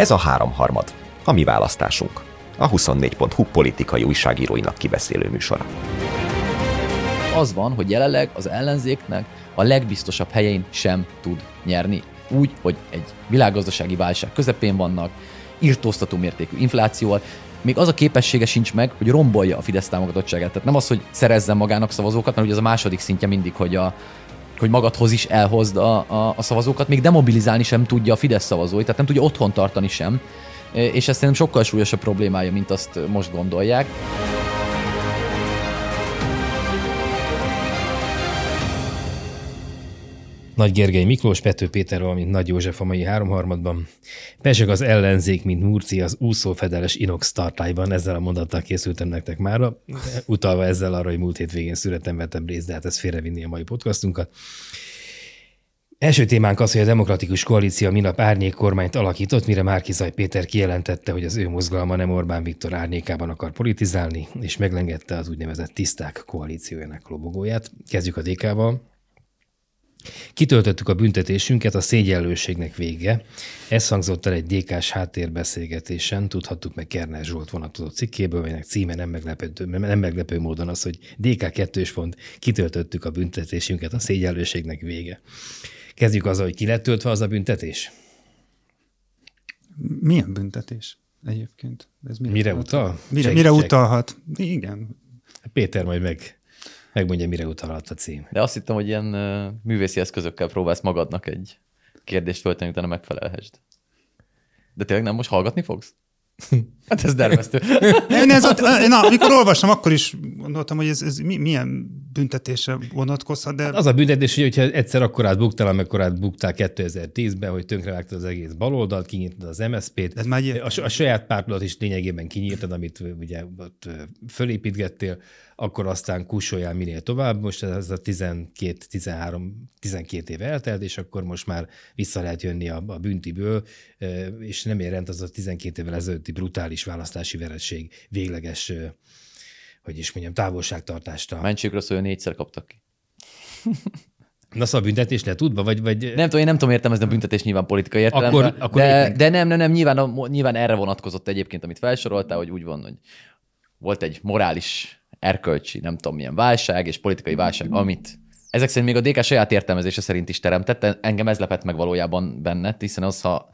Ez a háromharmad, a mi választásunk. A 24.hu politikai újságíróinak kibeszélő műsora. Az van, hogy jelenleg az ellenzéknek a legbiztosabb helyein sem tud nyerni. Úgy, hogy egy világgazdasági válság közepén vannak, írtóztató mértékű inflációval, még az a képessége sincs meg, hogy rombolja a Fidesz támogatottságát. Tehát nem az, hogy szerezzen magának szavazókat, mert ugye az a második szintje mindig, hogy a, hogy magadhoz is elhozd a, a, a szavazókat, még demobilizálni sem tudja a Fidesz szavazóit, tehát nem tudja otthon tartani sem, és ez szerintem sokkal súlyosabb problémája, mint azt most gondolják. Nagy Gergely Miklós, Pető Péter, valamint Nagy József a mai háromharmadban. Pesek az ellenzék, mint Murci az úszófedeles inox tartályban. Ezzel a mondattal készültem nektek mára, utalva ezzel arra, hogy múlt végén születem vettem részt, de hát ez félrevinni a mai podcastunkat. Első témánk az, hogy a Demokratikus Koalíció minap árnyék kormányt alakított, mire Márkizaj Péter kijelentette, hogy az ő mozgalma nem Orbán Viktor árnyékában akar politizálni, és meglengette az úgynevezett tiszták koalíciójának lobogóját. Kezdjük a DK-val. Kitöltöttük a büntetésünket, a szégyenlőségnek vége. Ez hangzott el egy DK-s háttérbeszélgetésen, tudhattuk meg Kerner Zsolt vonatkozó cikkéből, melynek címe nem meglepő, nem meglepő módon az, hogy DK 2 pont kitöltöttük a büntetésünket, a szégyenlőségnek vége. Kezdjük azzal, hogy ki lett töltve az a büntetés? Milyen büntetés egyébként? Ez mire, mire utal? Mire, mire utalhat? Igen. Péter majd meg megmondja, mire utalhat a cím. De azt hittem, hogy ilyen művészi eszközökkel próbálsz magadnak egy kérdést föltenni, utána megfelelhessd. De tényleg nem most hallgatni fogsz? Hát ez dermesztő. Én ez, na, amikor olvastam, akkor is gondoltam, hogy ez, ez milyen büntetésre vonatkozhat. De... Hát az a büntetés, hogy hogyha egyszer akkorát buktál, amekkorát buktál 2010-ben, hogy tönkrevágtad az egész baloldalt, kinyitod az MSZP-t, ez már a, a saját pártodat is lényegében kinyírtad, amit ugye ott fölépítgettél, akkor aztán kussoljál minél tovább. Most ez a 12-13, 12 év eltelt, és akkor most már vissza lehet jönni a, a büntiből, és nem érent az a 12 évvel ezelőtti brutális választási veresség végleges, hogy is mondjam, távolságtartást. Mentségről szóljon négyszer kaptak ki. Na szóval büntetés le tudva, vagy, vagy... Nem tudom, én nem tudom értelmezni a büntetés nyilván politikai értelemben, akkor, akkor de, de, nem, nem, nem, nyilván, nyilván erre vonatkozott egyébként, amit felsoroltál, hogy úgy van, hogy volt egy morális erkölcsi, nem tudom milyen válság és politikai válság, amit ezek szerint még a DK saját értelmezése szerint is teremtette, engem ez lepett meg valójában benne, hiszen az, ha,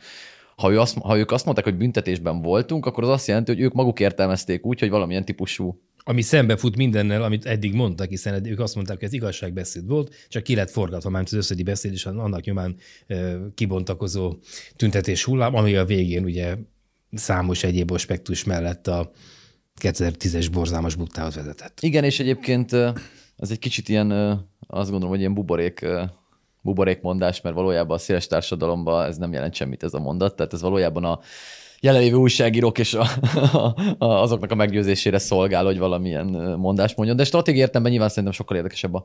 ha, ő azt, ha ők azt mondták, hogy büntetésben voltunk, akkor az azt jelenti, hogy ők maguk értelmezték úgy, hogy valamilyen típusú ami szembefut mindennel, amit eddig mondtak, hiszen ők azt mondták, hogy ez igazságbeszéd volt, csak ki lett forgatva, már az összedi beszéd, és annak nyomán kibontakozó tüntetés hullám, ami a végén ugye számos egyéb aspektus mellett a 2010-es borzalmas buktához vezetett. Igen, és egyébként ez egy kicsit ilyen, azt gondolom, hogy ilyen buborék, buborék mondás, mert valójában a széles társadalomban ez nem jelent semmit ez a mondat, tehát ez valójában a jelenlévő újságírók és a, a, a, azoknak a meggyőzésére szolgál, hogy valamilyen mondás mondjon. De stratégiai értelemben nyilván szerintem sokkal érdekesebb a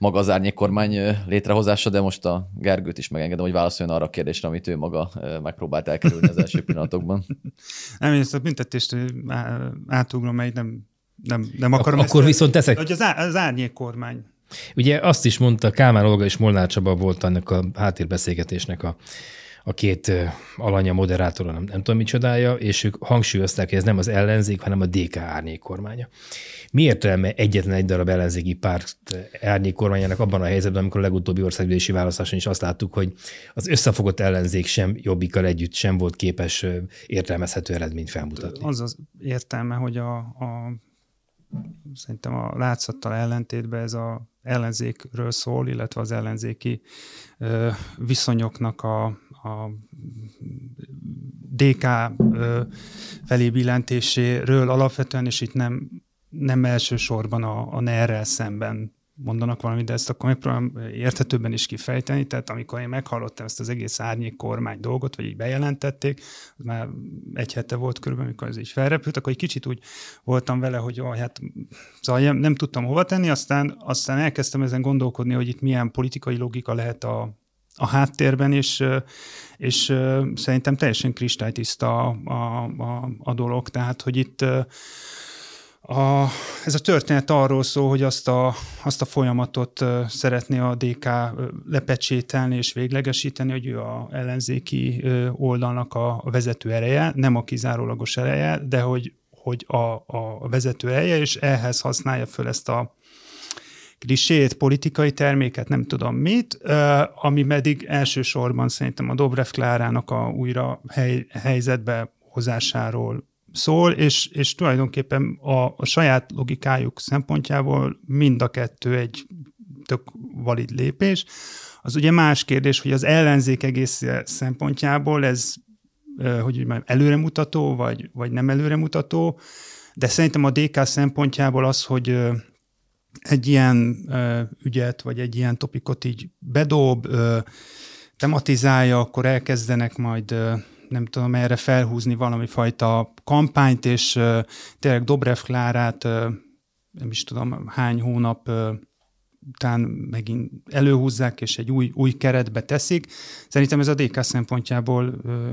maga az árnyék kormány létrehozása, de most a Gergőt is megengedem, hogy válaszoljon arra a kérdésre, amit ő maga megpróbált elkerülni az első pillanatokban. Nem, én ezt a büntetést átugrom, mert nem, nem, nem akarom. Ak- akkor ezt, viszont teszek. Hogy az, á, az árnyék kormány. Ugye azt is mondta, Kálmán Olga és Molnár Csaba volt annak a háttérbeszélgetésnek a a két alanya moderátora, nem, nem tudom micsodája, és ők hangsúlyozták, hogy ez nem az ellenzék, hanem a DK árnyék kormánya. Mi értelme egyetlen egy darab ellenzéki párt árnyék kormányának abban a helyzetben, amikor a legutóbbi országgyűlési választáson is azt láttuk, hogy az összefogott ellenzék sem jobbikkal együtt sem volt képes értelmezhető eredményt felmutatni. Az az értelme, hogy a, a szerintem a látszattal ellentétben ez a ellenzékről szól, illetve az ellenzéki viszonyoknak a, a DK felé billentéséről alapvetően, és itt nem, nem elsősorban a, a NER-rel szemben mondanak valamit, de ezt akkor megpróbálom érthetőbben is kifejteni. Tehát amikor én meghallottam ezt az egész árnyék kormány dolgot, vagy így bejelentették, már egy hete volt körülbelül, amikor ez így felrepült, akkor egy kicsit úgy voltam vele, hogy oh, hát szóval nem tudtam hova tenni, aztán, aztán elkezdtem ezen gondolkodni, hogy itt milyen politikai logika lehet a, a háttérben, és, és szerintem teljesen kristálytiszta a, a, a, a dolog. Tehát, hogy itt A, ez a történet arról szól, hogy azt a, azt a folyamatot szeretné a DK lepecsételni és véglegesíteni, hogy ő a ellenzéki oldalnak a vezető ereje, nem a kizárólagos ereje, de hogy, hogy a, a vezető ereje, és ehhez használja föl ezt a klisét, politikai terméket, nem tudom mit, ami pedig elsősorban szerintem a Dobrev Klárának a újra hely, helyzetbe hozásáról szól, és, és tulajdonképpen a, a saját logikájuk szempontjából mind a kettő egy tök valid lépés. Az ugye más kérdés, hogy az ellenzék egész szempontjából ez, hogy mondjam, előremutató, vagy, vagy nem előremutató, de szerintem a DK szempontjából az, hogy egy ilyen ügyet, vagy egy ilyen topikot így bedob, tematizálja, akkor elkezdenek majd nem tudom, erre felhúzni valami fajta kampányt, és uh, tényleg Dobrev Klárát uh, nem is tudom hány hónap uh, után megint előhúzzák, és egy új, új keretbe teszik. Szerintem ez a DK szempontjából uh,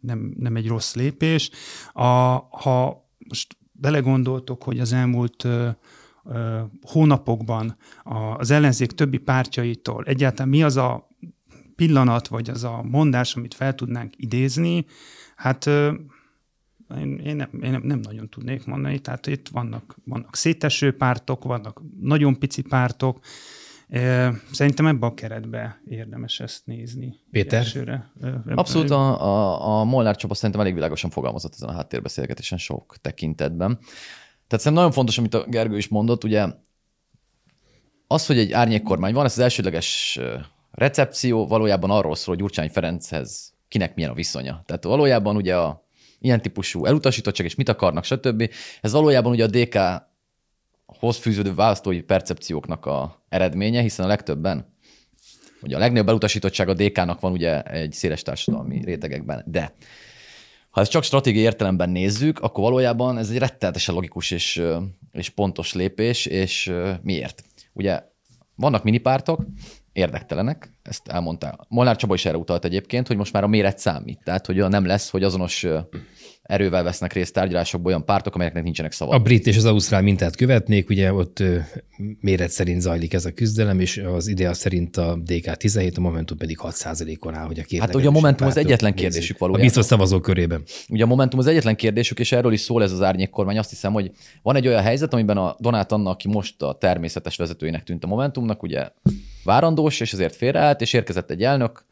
nem, nem egy rossz lépés. A, ha most belegondoltok, hogy az elmúlt hónapokban az ellenzék többi pártjaitól egyáltalán mi az a pillanat, vagy az a mondás, amit fel tudnánk idézni, hát én, én, nem, én nem, nem nagyon tudnék mondani, tehát itt vannak, vannak széteső pártok, vannak nagyon pici pártok, Szerintem ebbe a keretbe érdemes ezt nézni. Péter? Elsőre. Abszolút a, a, a Molnár csapa szerintem elég világosan fogalmazott ezen a háttérbeszélgetésen sok tekintetben. Tehát szerintem nagyon fontos, amit a Gergő is mondott, ugye az, hogy egy árnyékkormány van, ez az elsődleges recepció valójában arról szól, hogy Gyurcsány Ferenchez kinek milyen a viszonya. Tehát valójában ugye a ilyen típusú elutasítottság, és mit akarnak, stb. Ez valójában ugye a DK hoz fűződő választói percepcióknak a eredménye, hiszen a legtöbben, ugye a legnagyobb elutasítottság a DK-nak van ugye egy széles társadalmi rétegekben, de ha ezt csak stratégiai értelemben nézzük, akkor valójában ez egy rettenetesen logikus és, és pontos lépés, és miért? Ugye vannak minipártok, érdektelenek, ezt elmondta. Molnár Csaba is erre utalt egyébként, hogy most már a méret számít. Tehát, hogy nem lesz, hogy azonos erővel vesznek részt tárgyalásokból olyan pártok, amelyeknek nincsenek szava. A brit és az ausztrál mintát követnék, ugye ott méret szerint zajlik ez a küzdelem, és az idea szerint a DK 17, a Momentum pedig 6%-on áll, hogy a két Hát ugye a Momentum az egyetlen kérdésük valójában. A biztos szavazó körében. Ugye a Momentum az egyetlen kérdésük, és erről is szól ez az árnyékkormány. Azt hiszem, hogy van egy olyan helyzet, amiben a Donát Anna, aki most a természetes vezetőjének tűnt a Momentumnak, ugye várandós, és ezért félreállt, és érkezett egy elnök,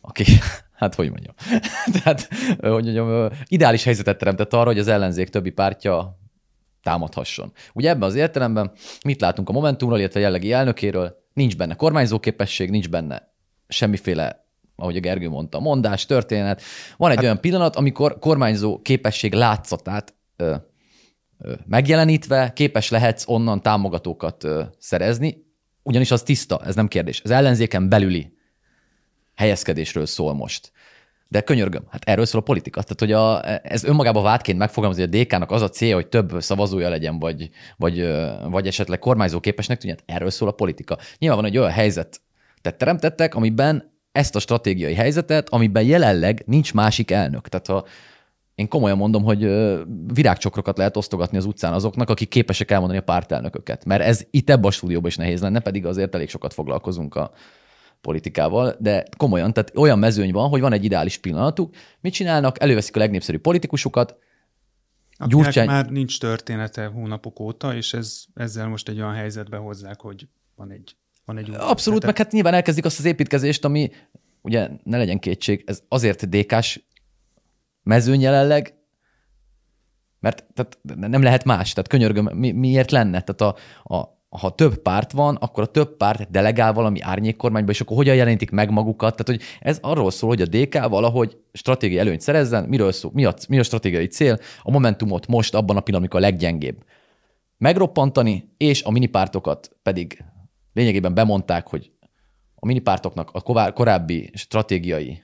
aki, hát hogy mondjam, tehát, hogy mondjam, ideális helyzetet teremtett arra, hogy az ellenzék többi pártja támadhasson. Ugye ebben az értelemben mit látunk a Momentumról, illetve a jellegi elnökéről, nincs benne kormányzóképesség, nincs benne semmiféle ahogy a Gergő mondta, mondás, történet. Van egy hát, olyan pillanat, amikor kormányzó képesség látszatát ö, ö, megjelenítve képes lehetsz onnan támogatókat ö, szerezni, ugyanis az tiszta, ez nem kérdés. Az ellenzéken belüli helyezkedésről szól most. De könyörgöm, hát erről szól a politika. Tehát, hogy a, ez önmagában vádként megfogalmazni, hogy a DK-nak az a célja, hogy több szavazója legyen, vagy, vagy, vagy esetleg kormányzó képesnek tűnjön, hát erről szól a politika. Nyilván van egy olyan helyzet, tehát teremtettek, amiben ezt a stratégiai helyzetet, amiben jelenleg nincs másik elnök. Tehát ha én komolyan mondom, hogy virágcsokrokat lehet osztogatni az utcán azoknak, akik képesek elmondani a pártelnököket. Mert ez itt ebben a stúdióban is nehéz lenne, pedig azért elég sokat foglalkozunk a politikával, de komolyan, tehát olyan mezőny van, hogy van egy ideális pillanatuk. Mit csinálnak? Előveszik a legnépszerűbb politikusokat, Gyurcsány... már nincs története hónapok óta, és ez, ezzel most egy olyan helyzetbe hozzák, hogy van egy van egy Abszolút, meg hát nyilván elkezdik azt az építkezést, ami ugye ne legyen kétség, ez azért dékás mezőny jelenleg, mert tehát nem lehet más. Tehát könyörgöm, mi, miért lenne? Tehát a, a, ha több párt van, akkor a több párt delegál valami árnyékkormányba, és akkor hogyan jelenítik meg magukat? Tehát, hogy ez arról szól, hogy a DK valahogy stratégiai előnyt szerezzen. Miről szól? Mi a, mi a stratégiai cél? A Momentumot most abban a pillanatban, amikor a leggyengébb megroppantani, és a minipártokat pedig lényegében bemondták, hogy a minipártoknak a korábbi stratégiai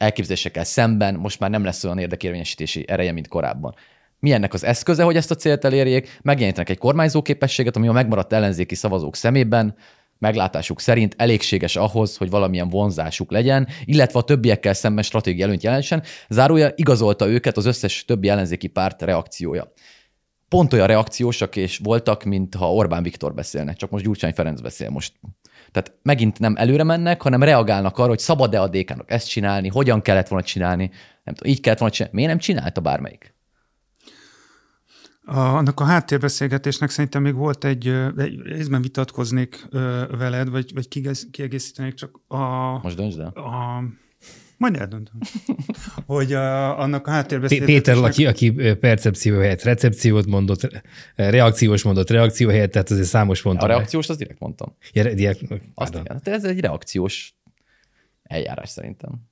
elképzelésekkel szemben most már nem lesz olyan érdekérvényesítési ereje, mint korábban. Mi ennek az eszköze, hogy ezt a célt elérjék? Megjelenítenek egy kormányzó képességet, ami a megmaradt ellenzéki szavazók szemében meglátásuk szerint elégséges ahhoz, hogy valamilyen vonzásuk legyen, illetve a többiekkel szemben stratégiai előnyt jelensen. Zárója igazolta őket az összes többi ellenzéki párt reakciója. pont olyan reakciósak és voltak, mint ha Orbán Viktor beszélne, csak most Gyurcsány Ferenc beszél most. Tehát megint nem előre mennek, hanem reagálnak arra, hogy szabad-e a dk ezt csinálni, hogyan kellett volna csinálni, nem tudom, így kellett volna csinálni. Miért nem csinálta bármelyik? A, annak a háttérbeszélgetésnek szerintem még volt egy, egy részben vitatkoznék veled, vagy, vagy kiegészítenék csak a... Most döntsd el. A, majd eldöntöm. hogy a, annak a háttérbeszélgetésnek... Péter, aki, aki percepció helyett recepciót mondott, reakciós mondott reakció helyett, tehát azért számos pont. A reakciós, az direkt mondtam. Ja, direkt, Azt igen. Hát ez egy reakciós eljárás szerintem.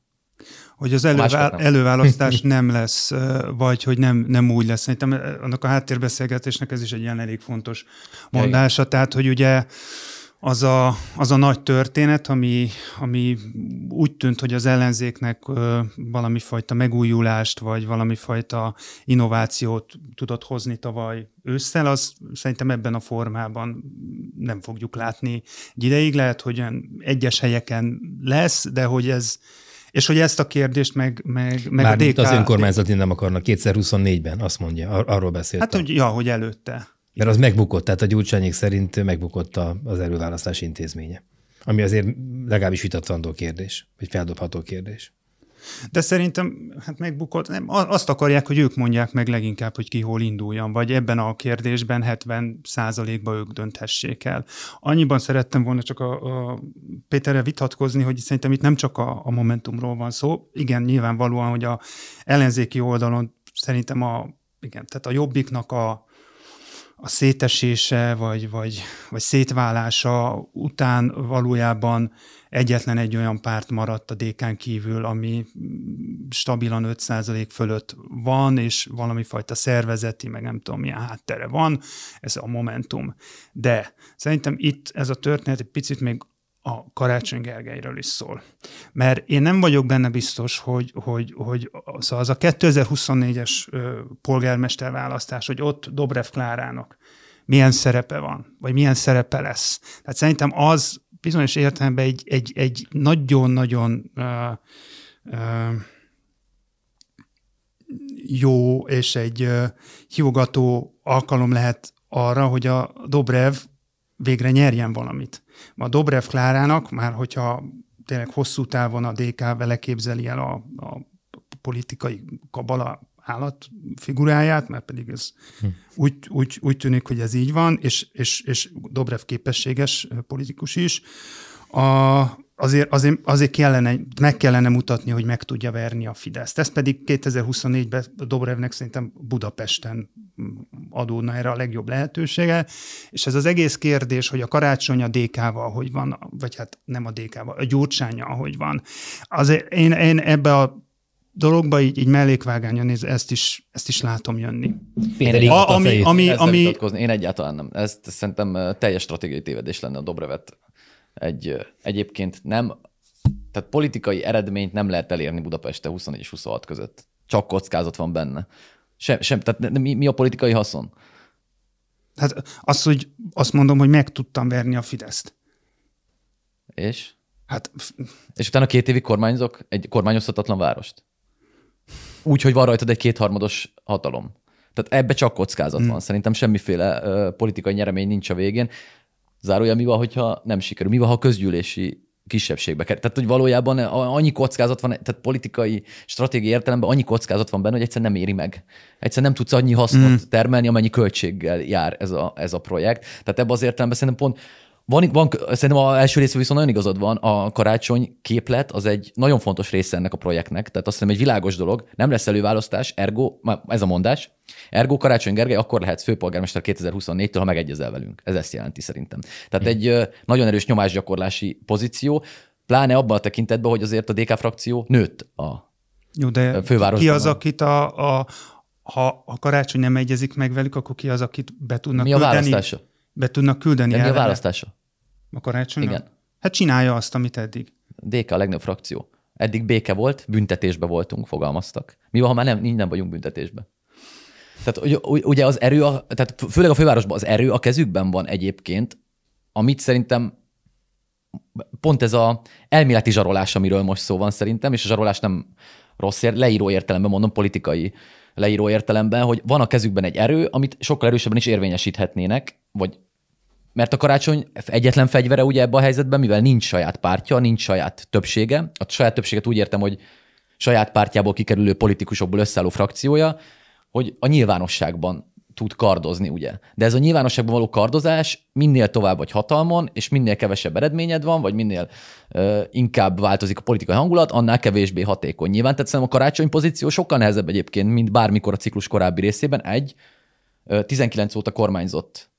Hogy az elővá- előválasztás nem lesz, vagy hogy nem, nem úgy lesz. Szerintem annak a háttérbeszélgetésnek ez is egy ilyen elég fontos mondása. Tehát, hogy ugye az a, az a nagy történet, ami, ami úgy tűnt, hogy az ellenzéknek valami fajta megújulást, vagy valami fajta innovációt tudott hozni tavaly ősszel, az szerintem ebben a formában nem fogjuk látni egy ideig. Lehet, hogy egyes helyeken lesz, de hogy ez, és hogy ezt a kérdést meg, meg, meg Már a DK... az önkormányzati nem akarnak 2024-ben, azt mondja, arról beszéltem. Hát, hogy, ja, hogy előtte. Mert az megbukott, tehát a gyurcsányék szerint megbukott az előválasztás intézménye. Ami azért legalábbis vitatandó kérdés, vagy feldobható kérdés. De szerintem hát megbukott, nem, azt akarják, hogy ők mondják meg leginkább, hogy ki hol induljon, vagy ebben a kérdésben 70 százalékban ők dönthessék el. Annyiban szerettem volna csak a, a Péterrel vitatkozni, hogy szerintem itt nem csak a, a Momentumról van szó. Igen, nyilvánvalóan, hogy a ellenzéki oldalon szerintem a, igen, tehát a jobbiknak a, a szétesése vagy, vagy, vagy szétválása után valójában egyetlen egy olyan párt maradt a DK-n kívül, ami stabilan 5% fölött van, és valami fajta szervezeti, meg nem tudom milyen háttere van, ez a Momentum. De szerintem itt ez a történet egy picit még a Karácsony Gergelyről is szól. Mert én nem vagyok benne biztos, hogy, hogy, hogy szóval az a 2024-es polgármester választás, hogy ott Dobrev Klárának milyen szerepe van, vagy milyen szerepe lesz. Tehát szerintem az bizonyos értelemben egy, egy, egy nagyon-nagyon jó és egy uh, hívogató alkalom lehet arra, hogy a Dobrev végre nyerjen valamit. A Dobrev Klárának, már hogyha tényleg hosszú távon a DK vele képzeli el a, a politikai kabala állatfiguráját, mert pedig ez hm. úgy, úgy, úgy tűnik, hogy ez így van, és, és, és Dobrev képességes politikus is. A, azért, azért, azért kellene, meg kellene mutatni, hogy meg tudja verni a Fideszt. Ez pedig 2024-ben Dobrevnek szerintem Budapesten adódna erre a legjobb lehetősége, és ez az egész kérdés, hogy a karácsony a DK-val hogy van, vagy hát nem a DK-val, a gyurcsánya ahogy van. Azért én, én ebbe a dologba így, így mellékvágányon néz, ezt is, ezt is látom jönni. Én, a, ami, ami, ami... Én egyáltalán nem. Ez szerintem teljes stratégiai tévedés lenne a Dobrevet egy egyébként nem, tehát politikai eredményt nem lehet elérni Budapeste 24 és 26 között. Csak kockázat van benne. Sem, sem, tehát mi, mi a politikai haszon? Hát azt, hogy azt mondom, hogy meg tudtam verni a Fideszt. És? Hát... És utána két évig kormányzok egy kormányozhatatlan várost? Úgy, hogy van rajtad egy kétharmados hatalom. Tehát ebbe csak kockázat hmm. van. Szerintem semmiféle uh, politikai nyeremény nincs a végén. Zárója mi van, hogyha nem sikerül? Mi van, ha közgyűlési kisebbségbe kerül? Tehát, hogy valójában annyi kockázat van, tehát politikai, stratégiai értelemben annyi kockázat van benne, hogy egyszer nem éri meg. Egyszer nem tudsz annyi hasznot mm. termelni, amennyi költséggel jár ez a, ez a projekt. Tehát ebben az értelemben szerintem pont van, van, szerintem az első részben viszont nagyon igazad van, a karácsony képlet az egy nagyon fontos része ennek a projektnek, tehát azt hiszem egy világos dolog, nem lesz előválasztás, ergo, ez a mondás, ergo Karácsony Gergely akkor lehetsz főpolgármester 2024-től, ha megegyezel velünk. Ez ezt jelenti szerintem. Tehát hmm. egy nagyon erős nyomásgyakorlási pozíció, pláne abban a tekintetben, hogy azért a DK frakció nőtt a Jó, de fővárosban. Ki az, akit a, a ha a karácsony nem egyezik meg velük, akkor ki az, akit be tudnak Mi a küldeni? választása? Be tudnak küldeni De mi a választása? A karácsonynak? Igen. Hát csinálja azt, amit eddig. DK a legnagyobb frakció. Eddig béke volt, büntetésbe voltunk, fogalmaztak. Mi van, ha már nem, nem vagyunk büntetésbe? Tehát ugye az erő, a, tehát főleg a fővárosban az erő a kezükben van egyébként, amit szerintem pont ez a elméleti zsarolás, amiről most szó van szerintem, és a zsarolás nem rossz ér, leíró értelemben mondom, politikai leíró értelemben, hogy van a kezükben egy erő, amit sokkal erősebben is érvényesíthetnének, vagy mert a karácsony egyetlen fegyvere ugye ebben a helyzetben, mivel nincs saját pártja, nincs saját többsége. A saját többséget úgy értem, hogy saját pártjából kikerülő politikusokból összeálló frakciója, hogy a nyilvánosságban tud kardozni, ugye. De ez a nyilvánosságban való kardozás minél tovább vagy hatalmon, és minél kevesebb eredményed van, vagy minél uh, inkább változik a politikai hangulat, annál kevésbé hatékony. Nyilván, tehát szerintem a karácsony pozíció sokkal nehezebb egyébként, mint bármikor a ciklus korábbi részében. Egy, uh, 19 óta kormányzott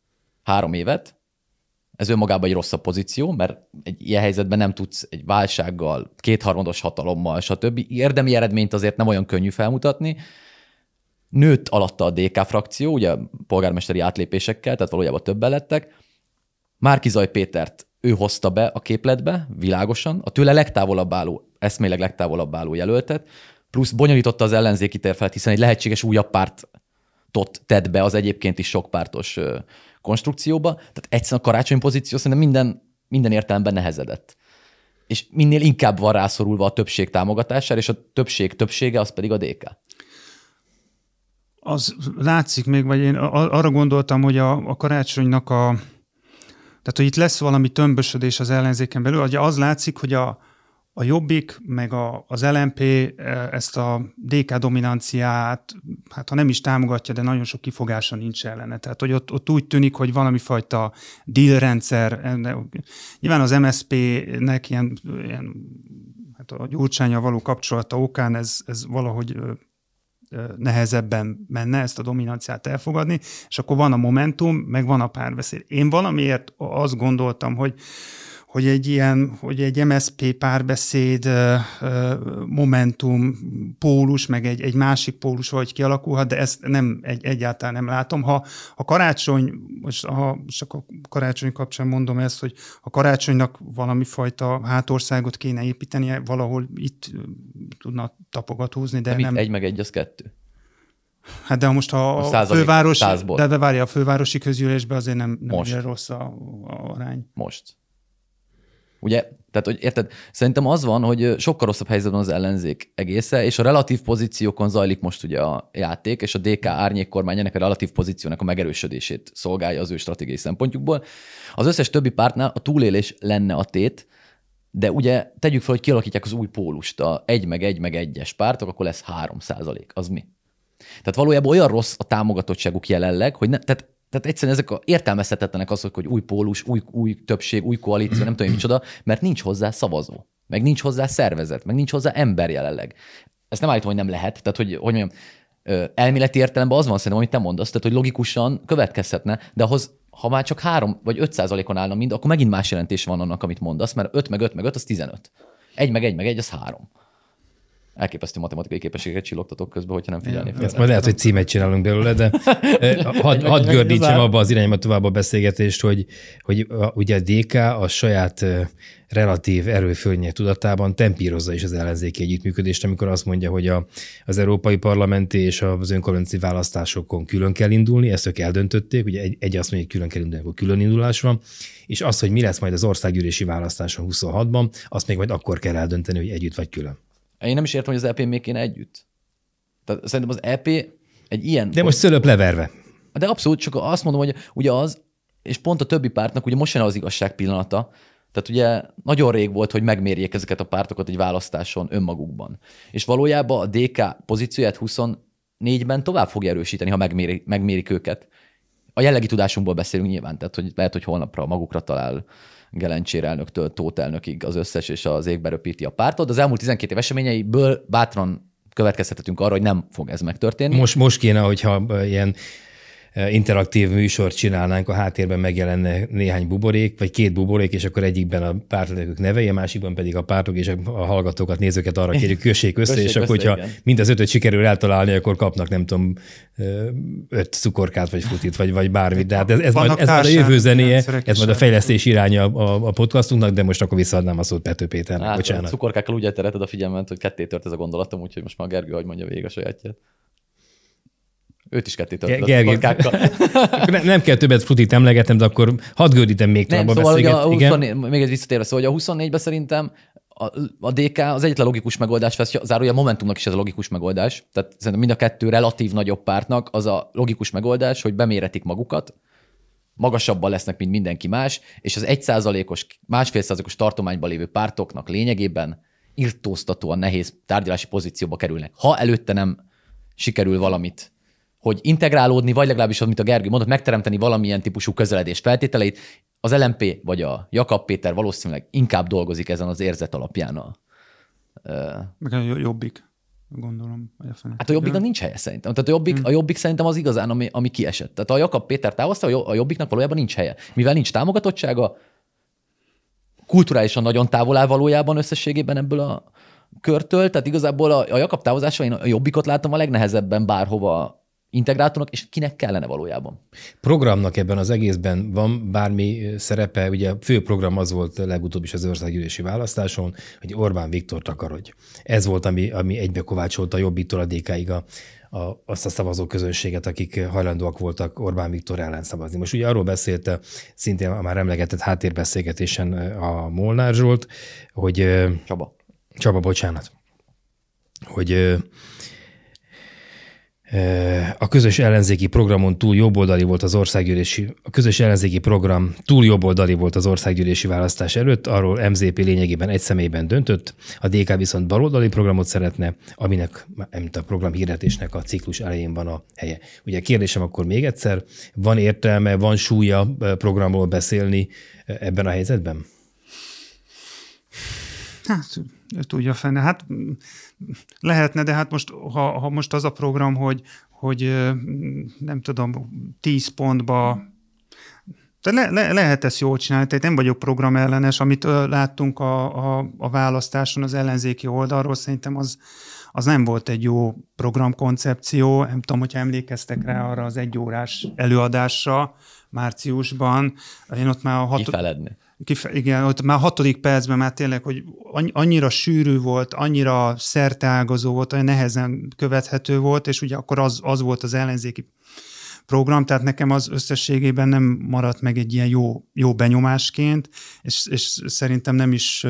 három évet, ez önmagában egy rosszabb pozíció, mert egy ilyen helyzetben nem tudsz egy válsággal, kétharmados hatalommal, stb. érdemi eredményt azért nem olyan könnyű felmutatni. Nőtt alatta a DK frakció, ugye polgármesteri átlépésekkel, tehát valójában többen lettek. Márkizaj Pétert ő hozta be a képletbe, világosan, a tőle legtávolabb álló, eszméleg legtávolabb álló jelöltet, plusz bonyolította az ellenzéki tervet, hiszen egy lehetséges újabb pártot tett be az egyébként is sokpártos konstrukcióba, tehát egyszerűen a karácsony pozíció szerintem minden, minden értelemben nehezedett. És minél inkább van rászorulva a többség támogatására, és a többség többsége az pedig a DK. Az látszik még, vagy én arra gondoltam, hogy a, a karácsonynak a, tehát hogy itt lesz valami tömbösödés az ellenzéken belül, hogy az látszik, hogy a, a Jobbik, meg a, az LMP e, ezt a DK dominanciát, hát ha nem is támogatja, de nagyon sok kifogása nincs ellene. Tehát, hogy ott, ott úgy tűnik, hogy valami fajta deal rendszer, e, nyilván az MSZP-nek ilyen, ilyen hát a gyurcsánya való kapcsolata okán ez, ez valahogy nehezebben menne ezt a dominanciát elfogadni, és akkor van a momentum, meg van a párbeszéd. Én valamiért azt gondoltam, hogy hogy egy ilyen, hogy egy MSP párbeszéd, momentum, pólus, meg egy, egy másik pólus vagy kialakulhat, de ezt nem egy, egyáltalán nem látom. Ha a karácsony, most ha csak a karácsony kapcsán mondom ezt, hogy a karácsonynak valami fajta hátországot kéne építenie, valahol itt tudna tapogat húzni, de, de nem. Egy meg egy, az kettő. Hát de most a, a százalék, fővárosi, de, de várja, a fővárosi közgyűlésben azért nem, nem most. rossz a, a arány. Most. Ugye, tehát, hogy érted, szerintem az van, hogy sokkal rosszabb helyzetben az ellenzék egésze, és a relatív pozíciókon zajlik most ugye a játék, és a DK árnyék kormány ennek a relatív pozíciónak a megerősödését szolgálja az ő stratégiai szempontjukból. Az összes többi pártnál a túlélés lenne a tét, de ugye tegyük fel, hogy kialakítják az új pólust, a egy meg egy meg egyes pártok, akkor lesz 3 százalék. Az mi? Tehát valójában olyan rossz a támogatottságuk jelenleg, hogy ne, tehát tehát egyszerűen ezek a értelmezhetetlenek azok, hogy új pólus, új, új többség, új koalíció, nem tudom, micsoda, mert nincs hozzá szavazó, meg nincs hozzá szervezet, meg nincs hozzá ember jelenleg. Ezt nem állítom, hogy nem lehet. Tehát, hogy, hogy mondjam, elméleti értelemben az van szerintem, amit te mondasz, tehát, hogy logikusan következhetne, de ahhoz, ha már csak 3 vagy 5 százalékon állna mind, akkor megint más jelentés van annak, amit mondasz, mert 5 meg 5 meg 5 az 15. 1 meg 1 meg 1 az 3 elképesztő matematikai képességet csillogtatok közben, hogyha nem figyelni fel. Ezt majd lehet, hogy címet csinálunk belőle, de hadd had gördítsem abba az irányba tovább a beszélgetést, hogy, hogy a, ugye a DK a saját relatív erőfölnye tudatában tempírozza is az ellenzéki együttműködést, amikor azt mondja, hogy a, az Európai Parlamenti és az önkormányzati választásokon külön kell indulni, ezt ők eldöntötték, ugye egy, egy azt mondja, hogy külön kell indulni, akkor külön indulás van, és az, hogy mi lesz majd az országgyűlési választáson 26-ban, azt még majd akkor kell eldönteni, hogy együtt vagy külön. Én nem is értem, hogy az EP még kéne együtt. Tehát szerintem az EP egy ilyen... De most szölöp leverve. De abszolút, csak azt mondom, hogy ugye az, és pont a többi pártnak ugye most jön az igazság pillanata, tehát ugye nagyon rég volt, hogy megmérjék ezeket a pártokat egy választáson önmagukban. És valójában a DK pozícióját 24-ben tovább fogja erősíteni, ha megméri, megmérik őket. A jellegi tudásunkból beszélünk nyilván, tehát hogy lehet, hogy holnapra magukra talál Gelencsér elnöktől Tóth elnökig az összes és az égbe röpíti a pártot. Az elmúlt 12 év eseményeiből bátran következtethetünk arra, hogy nem fog ez megtörténni. Most, most kéne, hogyha ilyen interaktív műsort csinálnánk, a háttérben megjelenne néhány buborék, vagy két buborék, és akkor egyikben a pártelnökök nevei, a másikban pedig a pártok és a hallgatókat, nézőket arra kérjük, kössék össze, kössék és akkor, hogyha igen. mind az ötöt sikerül eltalálni, akkor kapnak, nem tudom, öt cukorkát, vagy futit, vagy, vagy bármit. De hát ez, ez, majd, ez majd a jövő zenéje, ez majd a fejlesztés iránya a, a podcastunknak, de most akkor visszaadnám a szót Pető Péternek. Hát, Bocsánat. A cukorkákkal úgy eltereted a figyelmet, hogy ketté tört ez a gondolatom, úgyhogy most már Gergő, hogy mondja végig a sajátját. Őt is ketté töltött Gergely, nem, nem kell többet frutit emlegetem, de akkor hadd gördítem még tovább szóval a. A 24, Igen? Még egy visszatérve, szóval hogy a 24-ben szerintem a, a DK az egyetlen logikus megoldás, zárója a Momentumnak is ez a logikus megoldás. Tehát szerintem mind a kettő relatív nagyobb pártnak az a logikus megoldás, hogy beméretik magukat, magasabban lesznek, mint mindenki más, és az egy százalékos, másfél százalékos tartományban lévő pártoknak lényegében irtóztatóan nehéz tárgyalási pozícióba kerülnek. Ha előtte nem sikerül valamit hogy integrálódni, vagy legalábbis, amit a Gergő mondott, megteremteni valamilyen típusú közeledés feltételeit, az LMP vagy a Jakab Péter valószínűleg inkább dolgozik ezen az érzet alapján. A, Meg a jobbik gondolom. Vagy a hát a jobbiknak nincs helye szerintem. Tehát a jobbik, hmm. a jobbik szerintem az igazán, ami, ami kiesett. Tehát a Jakab Péter távozta, a jobbiknak valójában nincs helye. Mivel nincs támogatottsága, kulturálisan nagyon távol áll valójában összességében ebből a körtől, tehát igazából a, a Jakab távozása én a jobbikot látom a legnehezebben bárhova integrátornak, és kinek kellene valójában. Programnak ebben az egészben van bármi szerepe, ugye a fő program az volt legutóbb is az országgyűlési választáson, hogy Orbán Viktor takarodj. Ez volt, ami, ami egybe kovácsolta a Jobbiktól a DK-ig a, a, azt a szavazó közönséget, akik hajlandóak voltak Orbán Viktor ellen szavazni. Most ugye arról beszélt szintén a már emlegetett háttérbeszélgetésen a Molnár Zsolt, hogy... Csaba. Csaba, bocsánat. Hogy a közös ellenzéki programon túl jobboldali volt az országgyűlési, a közös ellenzéki program túl jobboldali volt az országgyűlési választás előtt, arról MZP lényegében egy személyben döntött, a DK viszont baloldali programot szeretne, aminek, mint a program hirdetésnek a ciklus elején van a helye. Ugye kérdésem akkor még egyszer, van értelme, van súlya programról beszélni ebben a helyzetben? Hát, tudja fene. Hát lehetne, de hát most, ha, ha most az a program, hogy, hogy nem tudom, 10 pontba de le, le, lehet ezt jól csinálni, tehát nem vagyok programellenes, amit ö, láttunk a, a, a választáson az ellenzéki oldalról, szerintem az, az nem volt egy jó programkoncepció. Nem tudom, hogyha emlékeztek rá arra az egyórás előadásra márciusban. Én ott már a hat... Kifeledni Kife- igen, ott már hatodik percben már tényleg, hogy annyira sűrű volt, annyira szerteágazó volt, olyan nehezen követhető volt, és ugye akkor az, az volt az ellenzéki program, tehát nekem az összességében nem maradt meg egy ilyen jó, jó benyomásként, és, és szerintem nem is,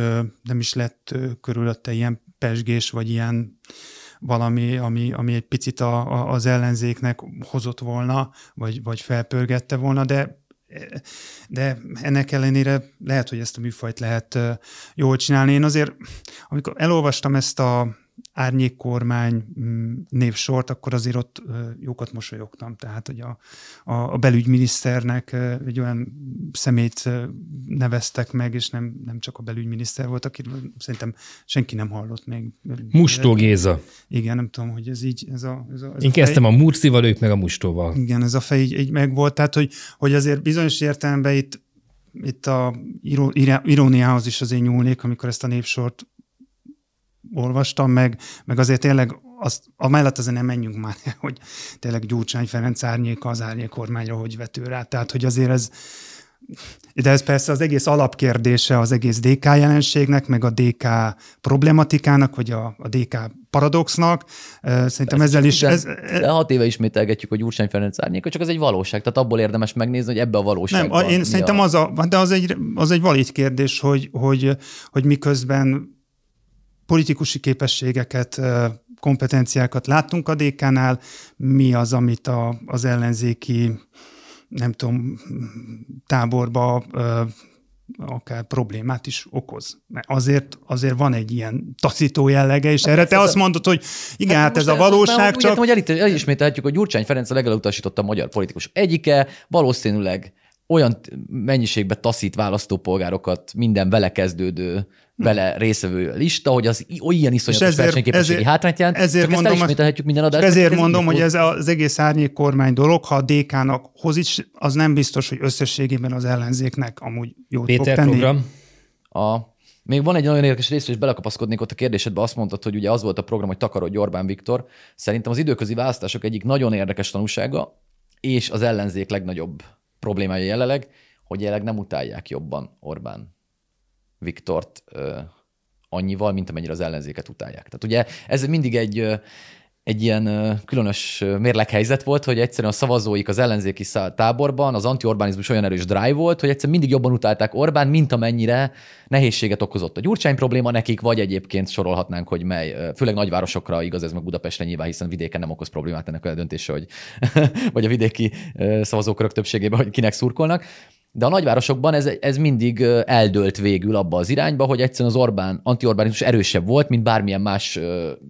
nem is lett körülötte ilyen pesgés, vagy ilyen valami, ami, ami egy picit a, a, az ellenzéknek hozott volna, vagy, vagy felpörgette volna, de de ennek ellenére lehet, hogy ezt a műfajt lehet jól csinálni. Én azért, amikor elolvastam ezt a árnyékkormány mm, névsort, akkor azért ott jókat mosolyogtam. Tehát, hogy a, a, a belügyminiszternek egy olyan szemét neveztek meg, és nem, nem csak a belügyminiszter volt, akiről szerintem senki nem hallott még. Mustó Géza. Igen, nem tudom, hogy ez így. Ez a, ez a, ez Én a kezdtem fej... a Murcival, ők meg a Mustóval. Igen, ez a fej így, így meg volt. Tehát, hogy, hogy azért bizonyos értelemben itt itt a iróniához is azért nyúlnék, amikor ezt a névsort olvastam, meg, meg azért tényleg azt, amellett azért nem menjünk már, hogy tényleg Gyurcsány Ferenc árnyéka az árnyék kormányra hogy vető rá. Tehát, hogy azért ez, de ez persze az egész alapkérdése az egész DK jelenségnek, meg a DK problematikának, vagy a, a DK paradoxnak. Szerintem ez ezzel is... Ez, de hat éve ismételgetjük, hogy Gyurcsány Ferenc árnyéka, csak ez egy valóság. Tehát abból érdemes megnézni, hogy ebbe a valóságban... Nem, én szerintem a... az, a, de az egy, az egy valid kérdés, hogy, hogy, hogy miközben politikusi képességeket, kompetenciákat láttunk a DK-nál, mi az, amit a, az ellenzéki, nem tudom, táborba akár problémát is okoz. Mert azért, azért van egy ilyen taszító jellege, és hát erre te azt mondod, hogy igen, hát, hát ez a valóság csak... Úgy hogy elismételhetjük, hogy Gyurcsány Ferenc a legelutasította a magyar politikus egyike, valószínűleg olyan mennyiségbe taszít választópolgárokat minden vele kezdődő vele részvevő lista, hogy az olyan iszonyatos versenyképességi hátrányt jelent. Ezért csak mondom, ezt minden adásban. Ezért mondom, hogy ez az egész árnyék kormány dolog, ha a DK-nak hoz is, az nem biztos, hogy összességében az ellenzéknek amúgy jót Péter fog tenni. program. A, még van egy nagyon érdekes rész, és belekapaszkodnék ott a kérdésedbe, azt mondtad, hogy ugye az volt a program, hogy takarodj Orbán Viktor. Szerintem az időközi választások egyik nagyon érdekes tanúsága, és az ellenzék legnagyobb problémája jelenleg, hogy jelenleg nem utálják jobban Orbán Viktort annyival, mint amennyire az ellenzéket utálják. Tehát ugye ez mindig egy, egy ilyen különös mérleghelyzet volt, hogy egyszerűen a szavazóik az ellenzéki táborban az anti-Orbánizmus olyan erős drive volt, hogy egyszerűen mindig jobban utálták Orbán, mint amennyire nehézséget okozott a gyurcsány probléma nekik, vagy egyébként sorolhatnánk, hogy mely, főleg nagyvárosokra igaz ez meg Budapestre nyilván, hiszen vidéken nem okoz problémát ennek a döntése, hogy vagy a vidéki szavazókörök többségében, hogy kinek szurkolnak. De a nagyvárosokban ez, ez mindig eldőlt végül abba az irányba, hogy egyszerűen az Orbán, anti-Orbánizmus erősebb volt, mint bármilyen más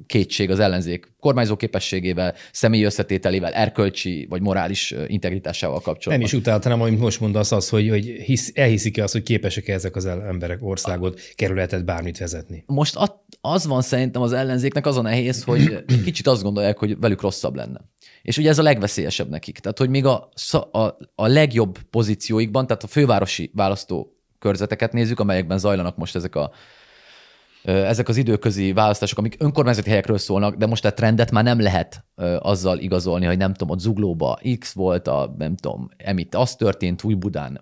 kétség az ellenzék kormányzó képességével, személyi összetételével, erkölcsi vagy morális integritásával kapcsolatban. Nem is utált, hanem amit most mondasz az, hogy, hogy hisz, elhiszik-e azt, hogy képesek-e ezek az emberek országot, kerületet bármit vezetni. Most az van szerintem az ellenzéknek az a nehéz, hogy kicsit azt gondolják, hogy velük rosszabb lenne. És ugye ez a legveszélyesebb nekik. Tehát, hogy még a, a, a legjobb pozícióikban, tehát a fővárosi választó körzeteket nézzük, amelyekben zajlanak most ezek a ezek az időközi választások, amik önkormányzati helyekről szólnak, de most a trendet már nem lehet azzal igazolni, hogy nem tudom, ott Zuglóba X volt, a, nem tudom, emit az történt, Új-Budán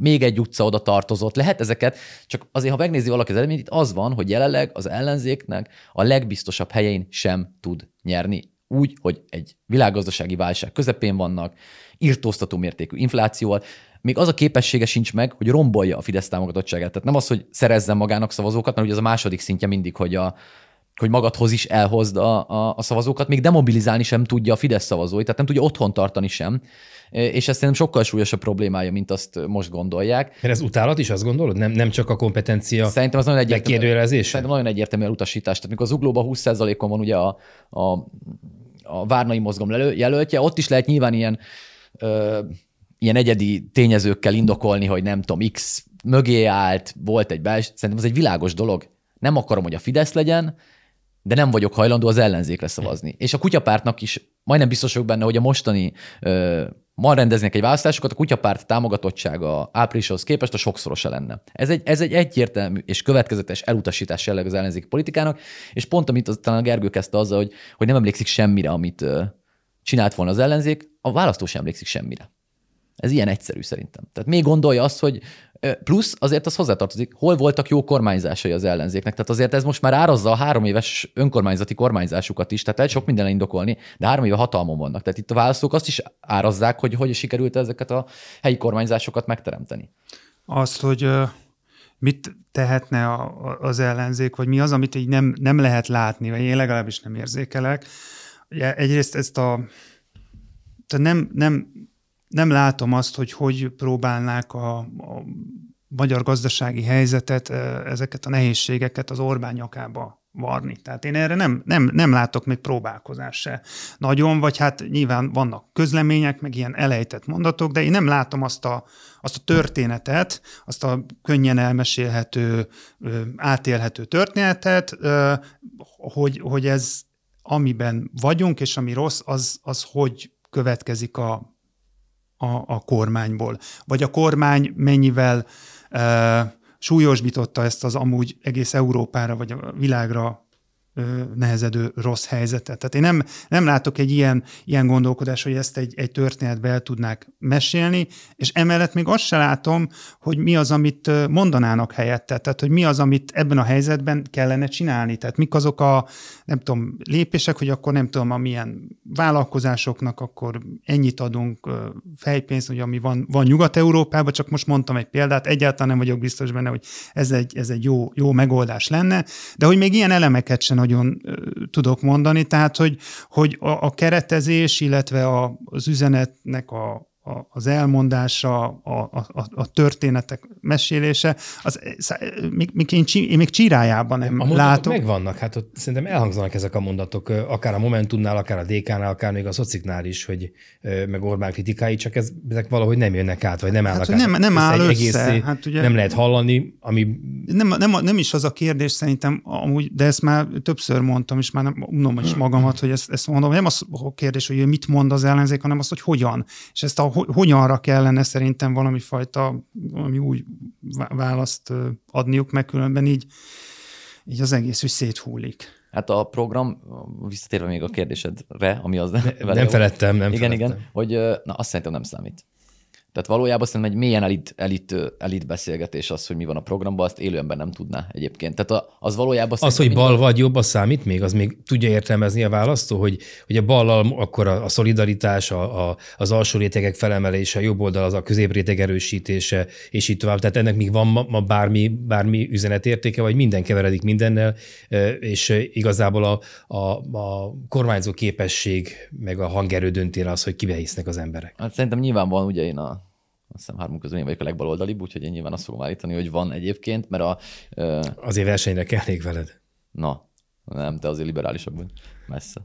még egy utca oda tartozott. Lehet ezeket, csak azért, ha megnézi valaki az eredményt, itt az van, hogy jelenleg az ellenzéknek a legbiztosabb helyein sem tud nyerni úgy, hogy egy világgazdasági válság közepén vannak, írtóztató mértékű inflációval, még az a képessége sincs meg, hogy rombolja a Fidesz támogatottságát. Tehát nem az, hogy szerezzen magának szavazókat, mert ugye az a második szintje mindig, hogy a, hogy magadhoz is elhozd a, a, a szavazókat, még demobilizálni sem tudja a Fidesz szavazói, tehát nem tudja otthon tartani sem. És ez szerintem sokkal súlyosabb problémája, mint azt most gondolják. Mert ez utálat is, azt gondolod? Nem, nem csak a kompetencia Szerintem az nagyon egyértelmű. Szerintem nagyon egyértelmű utasítás. Tehát mikor az uglóban 20%-on van ugye a, a a Várnai mozgom jelöltje, ott is lehet nyilván ilyen, ö, ilyen egyedi tényezőkkel indokolni, hogy nem tudom, X mögé állt, volt egy belső, szerintem ez egy világos dolog. Nem akarom, hogy a Fidesz legyen, de nem vagyok hajlandó az ellenzékre szavazni. És a kutyapártnak is majdnem biztos vagyok benne, hogy a mostani ö, ma rendeznek egy választásokat, a kutyapárt támogatottsága áprilishoz képest a sokszorosa lenne. Ez egy, ez egy egyértelmű és következetes elutasítás jelleg az ellenzéki politikának, és pont amit az, talán a Gergő kezdte azzal, hogy, hogy nem emlékszik semmire, amit csinált volna az ellenzék, a választó sem emlékszik semmire. Ez ilyen egyszerű szerintem. Tehát még gondolja azt, hogy Plusz azért az hozzátartozik, hol voltak jó kormányzásai az ellenzéknek. Tehát azért ez most már árazza a három éves önkormányzati kormányzásukat is, tehát lehet sok minden indokolni, de három éve hatalmon vannak. Tehát itt a választók azt is árazzák, hogy hogy sikerült ezeket a helyi kormányzásokat megteremteni. Azt, hogy mit tehetne az ellenzék, vagy mi az, amit így nem, nem lehet látni, vagy én legalábbis nem érzékelek. Egyrészt ezt a tehát nem, nem nem látom azt, hogy hogy próbálnák a, a magyar gazdasági helyzetet, ezeket a nehézségeket az Orbán nyakába varni. Tehát én erre nem, nem, nem látok még próbálkozás se nagyon, vagy hát nyilván vannak közlemények, meg ilyen elejtett mondatok, de én nem látom azt a, azt a történetet, azt a könnyen elmesélhető, átélhető történetet, hogy, hogy ez amiben vagyunk, és ami rossz, az, az hogy következik a, a, a kormányból. Vagy a kormány mennyivel e, súlyosbította ezt az amúgy egész Európára vagy a világra nehezedő rossz helyzetet. Tehát én nem, nem látok egy ilyen, ilyen gondolkodás, hogy ezt egy, egy történetbe el tudnák mesélni, és emellett még azt se látom, hogy mi az, amit mondanának helyette, tehát hogy mi az, amit ebben a helyzetben kellene csinálni. Tehát mik azok a, nem tudom, lépések, hogy akkor nem tudom, amilyen vállalkozásoknak akkor ennyit adunk fejpénzt, hogy ami van, van Nyugat-Európában, csak most mondtam egy példát, egyáltalán nem vagyok biztos benne, hogy ez egy, ez egy jó, jó megoldás lenne, de hogy még ilyen elemeket sem nagyon tudok mondani, tehát hogy, hogy a, a keretezés, illetve a, az üzenetnek a, a, az elmondása, a, a, a történetek mesélése, az, még, még én, én még csírájában nem a látok. megvannak, hát ott szerintem elhangzanak ezek a mondatok, akár a Momentumnál, akár a DK-nál, akár még a Szociknál is, hogy meg Orbán kritikái, csak ez, ezek valahogy nem jönnek át, vagy nem hát, állnak hát, át. Nem, nem áll össze. Egész, hát ugye, nem lehet hallani, ami... Nem, nem, nem is az a kérdés szerintem, amúgy, de ezt már többször mondtam, és már nem unom is magamat, hogy ezt, ezt mondom, nem az a kérdés, hogy mit mond az ellenzék, hanem az, hogy hogyan. És ezt a hogyanra kellene szerintem valami fajta, valami új választ adniuk, meg különben így, így az egész úgy széthullik. Hát a program, visszatérve még a kérdésedre, ami az... Ne, nem felettem, nem Igen, felettem. igen, hogy na azt szerintem nem számít. Tehát valójában szerintem egy mélyen elit, elit, elit beszélgetés az, hogy mi van a programban, azt élő ember nem tudná egyébként. Tehát az valójában... Az, hogy bal vagy jobb, az számít még? Az még tudja értelmezni a választó, hogy, hogy a ballal akkor a, a szolidaritás, a, a, az alsó rétegek felemelése, a jobb oldal az a középréteg erősítése, és így tovább. Tehát ennek még van ma, ma bármi, bármi üzenetértéke, vagy minden keveredik mindennel, és igazából a, a, a kormányzó képesség, meg a hangerő döntél az, hogy kibe hisznek az emberek. Hát szerintem nyilván van, ugye én a azt hiszem hármunk közül én vagyok a legbaloldalibb, úgyhogy én nyilván azt fogom állítani, hogy van egyébként, mert a... Ö... Azért versenyre kell veled. Na, nem, te azért liberálisabb vagy. Messze.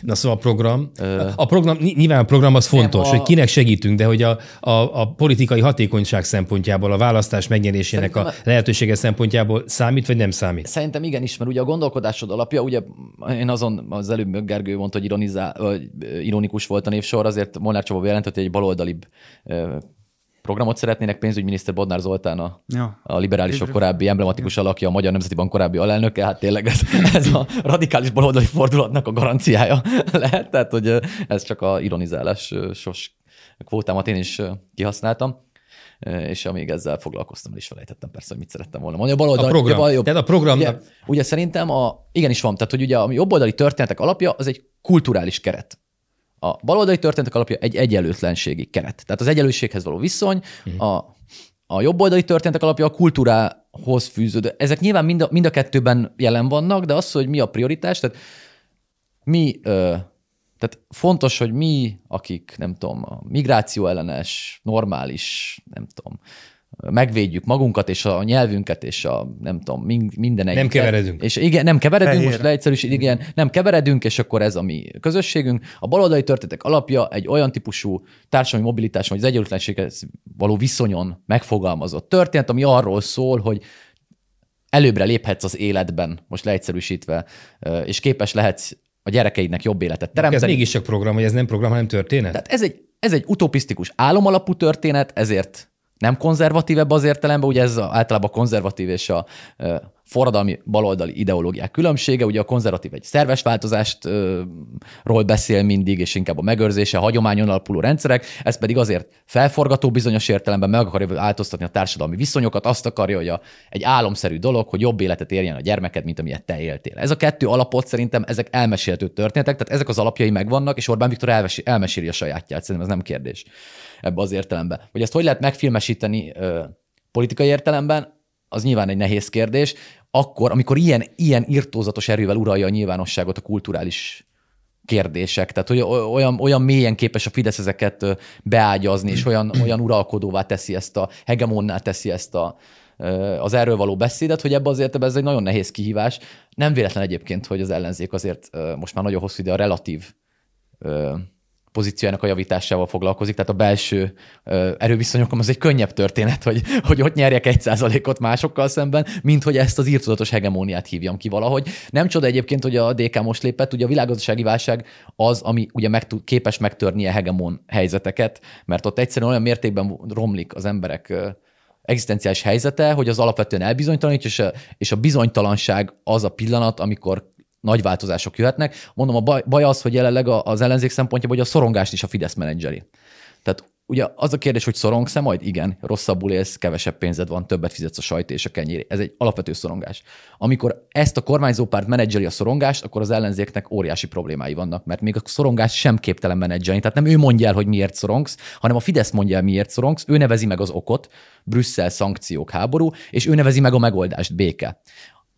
Na szóval a program, Ö... a program, nyilván a program az fontos, a... hogy kinek segítünk, de hogy a, a, a politikai hatékonyság szempontjából, a választás megnyerésének Szerintem... a lehetősége szempontjából számít, vagy nem számít? Szerintem igen is, mert ugye a gondolkodásod alapja, ugye én azon az előbb Gergő mondta, hogy ironizál, ironikus volt a névsor, azért Molnár Csaba bejelentett, hogy egy baloldalibb programot szeretnének, pénzügyminiszter Bodnár Zoltán, a, ja. a liberálisok korábbi emblematikus alakja, a Magyar Nemzeti Bank korábbi alelnöke, hát tényleg ez, ez a radikális baloldali fordulatnak a garanciája lehet, tehát hogy ez csak a ironizálás sos kvótámat én is kihasználtam és amíg ezzel foglalkoztam, is felejtettem persze, hogy mit szerettem volna mondani. A, baloldali, a program. Ugye, tehát a program. Ugye, ugye, szerintem a, igenis van, tehát hogy ugye a jobboldali történetek alapja az egy kulturális keret. A baloldali történetek alapja egy egyenlőtlenségi keret. Tehát az egyenlőséghez való viszony, uh-huh. a, a jobboldali történetek alapja a kultúrához fűződő. Ezek nyilván mind a, mind a kettőben jelen vannak, de az, hogy mi a prioritás, tehát mi, ö, tehát fontos, hogy mi, akik, nem tudom, a migráció ellenes, normális, nem tudom, megvédjük magunkat, és a nyelvünket, és a nem tudom, minden egy. Nem keveredünk. És igen, nem keveredünk, Fehérre. most leegyszerűsít, igen, nem keveredünk, és akkor ez a mi közösségünk. A baloldali történetek alapja egy olyan típusú társadalmi mobilitás, vagy az egyenlőtlenséghez való viszonyon megfogalmazott történet, ami arról szól, hogy előbbre léphetsz az életben, most leegyszerűsítve, és képes lehetsz a gyerekeidnek jobb életet teremteni. Ez mégis csak program, hogy ez nem program, hanem történet? Tehát ez egy, ez egy utopisztikus álomalapú történet, ezért nem konzervatívebb az értelemben, ugye ez általában a konzervatív és a forradalmi baloldali ideológiák különbsége. Ugye a konzervatív egy szerves változástról beszél mindig, és inkább a megőrzése, a hagyományon alapuló rendszerek, ez pedig azért felforgató bizonyos értelemben, meg akarja változtatni a társadalmi viszonyokat, azt akarja, hogy a, egy álomszerű dolog, hogy jobb életet érjen a gyermeked, mint amilyet te éltél. Ez a kettő alapot szerintem ezek elmesélhető történetek, tehát ezek az alapjai megvannak, és Orbán Viktor elmeséli a sajátját, szerintem ez nem kérdés ebbe az értelemben. Hogy ezt hogy lehet megfilmesíteni ö, politikai értelemben, az nyilván egy nehéz kérdés, akkor, amikor ilyen, ilyen irtózatos erővel uralja a nyilvánosságot a kulturális kérdések, tehát hogy olyan, olyan mélyen képes a Fidesz ezeket beágyazni, és olyan, olyan uralkodóvá teszi ezt a, hegemonná teszi ezt a, az erről való beszédet, hogy ebbe azért ez egy nagyon nehéz kihívás. Nem véletlen egyébként, hogy az ellenzék azért most már nagyon hosszú ide a relatív pozíciójának a javításával foglalkozik, tehát a belső erőviszonyokon az egy könnyebb történet, hogy, hogy ott nyerjek egy százalékot másokkal szemben, mint hogy ezt az írtudatos hegemóniát hívjam ki valahogy. Nem csoda egyébként, hogy a DK most lépett, ugye a világgazdasági válság az, ami ugye meg, képes megtörni a hegemon helyzeteket, mert ott egyszerűen olyan mértékben romlik az emberek egzisztenciális helyzete, hogy az alapvetően elbizonytalanítja, és a, és a bizonytalanság az a pillanat, amikor nagy változások jöhetnek. Mondom, a baj, baj az, hogy jelenleg az ellenzék szempontjából, hogy a szorongást is a Fidesz menedzseri. Tehát ugye az a kérdés, hogy szorongsz-e majd? Igen, rosszabbul élsz, kevesebb pénzed van, többet fizetsz a sajt és a kenyér. Ez egy alapvető szorongás. Amikor ezt a kormányzó párt menedzseri a szorongást, akkor az ellenzéknek óriási problémái vannak, mert még a szorongást sem képtelen menedzselni. Tehát nem ő mondja el, hogy miért szorongsz, hanem a Fidesz mondja el, miért szorongsz, ő nevezi meg az okot, Brüsszel, szankciók, háború, és ő nevezi meg a megoldást, béke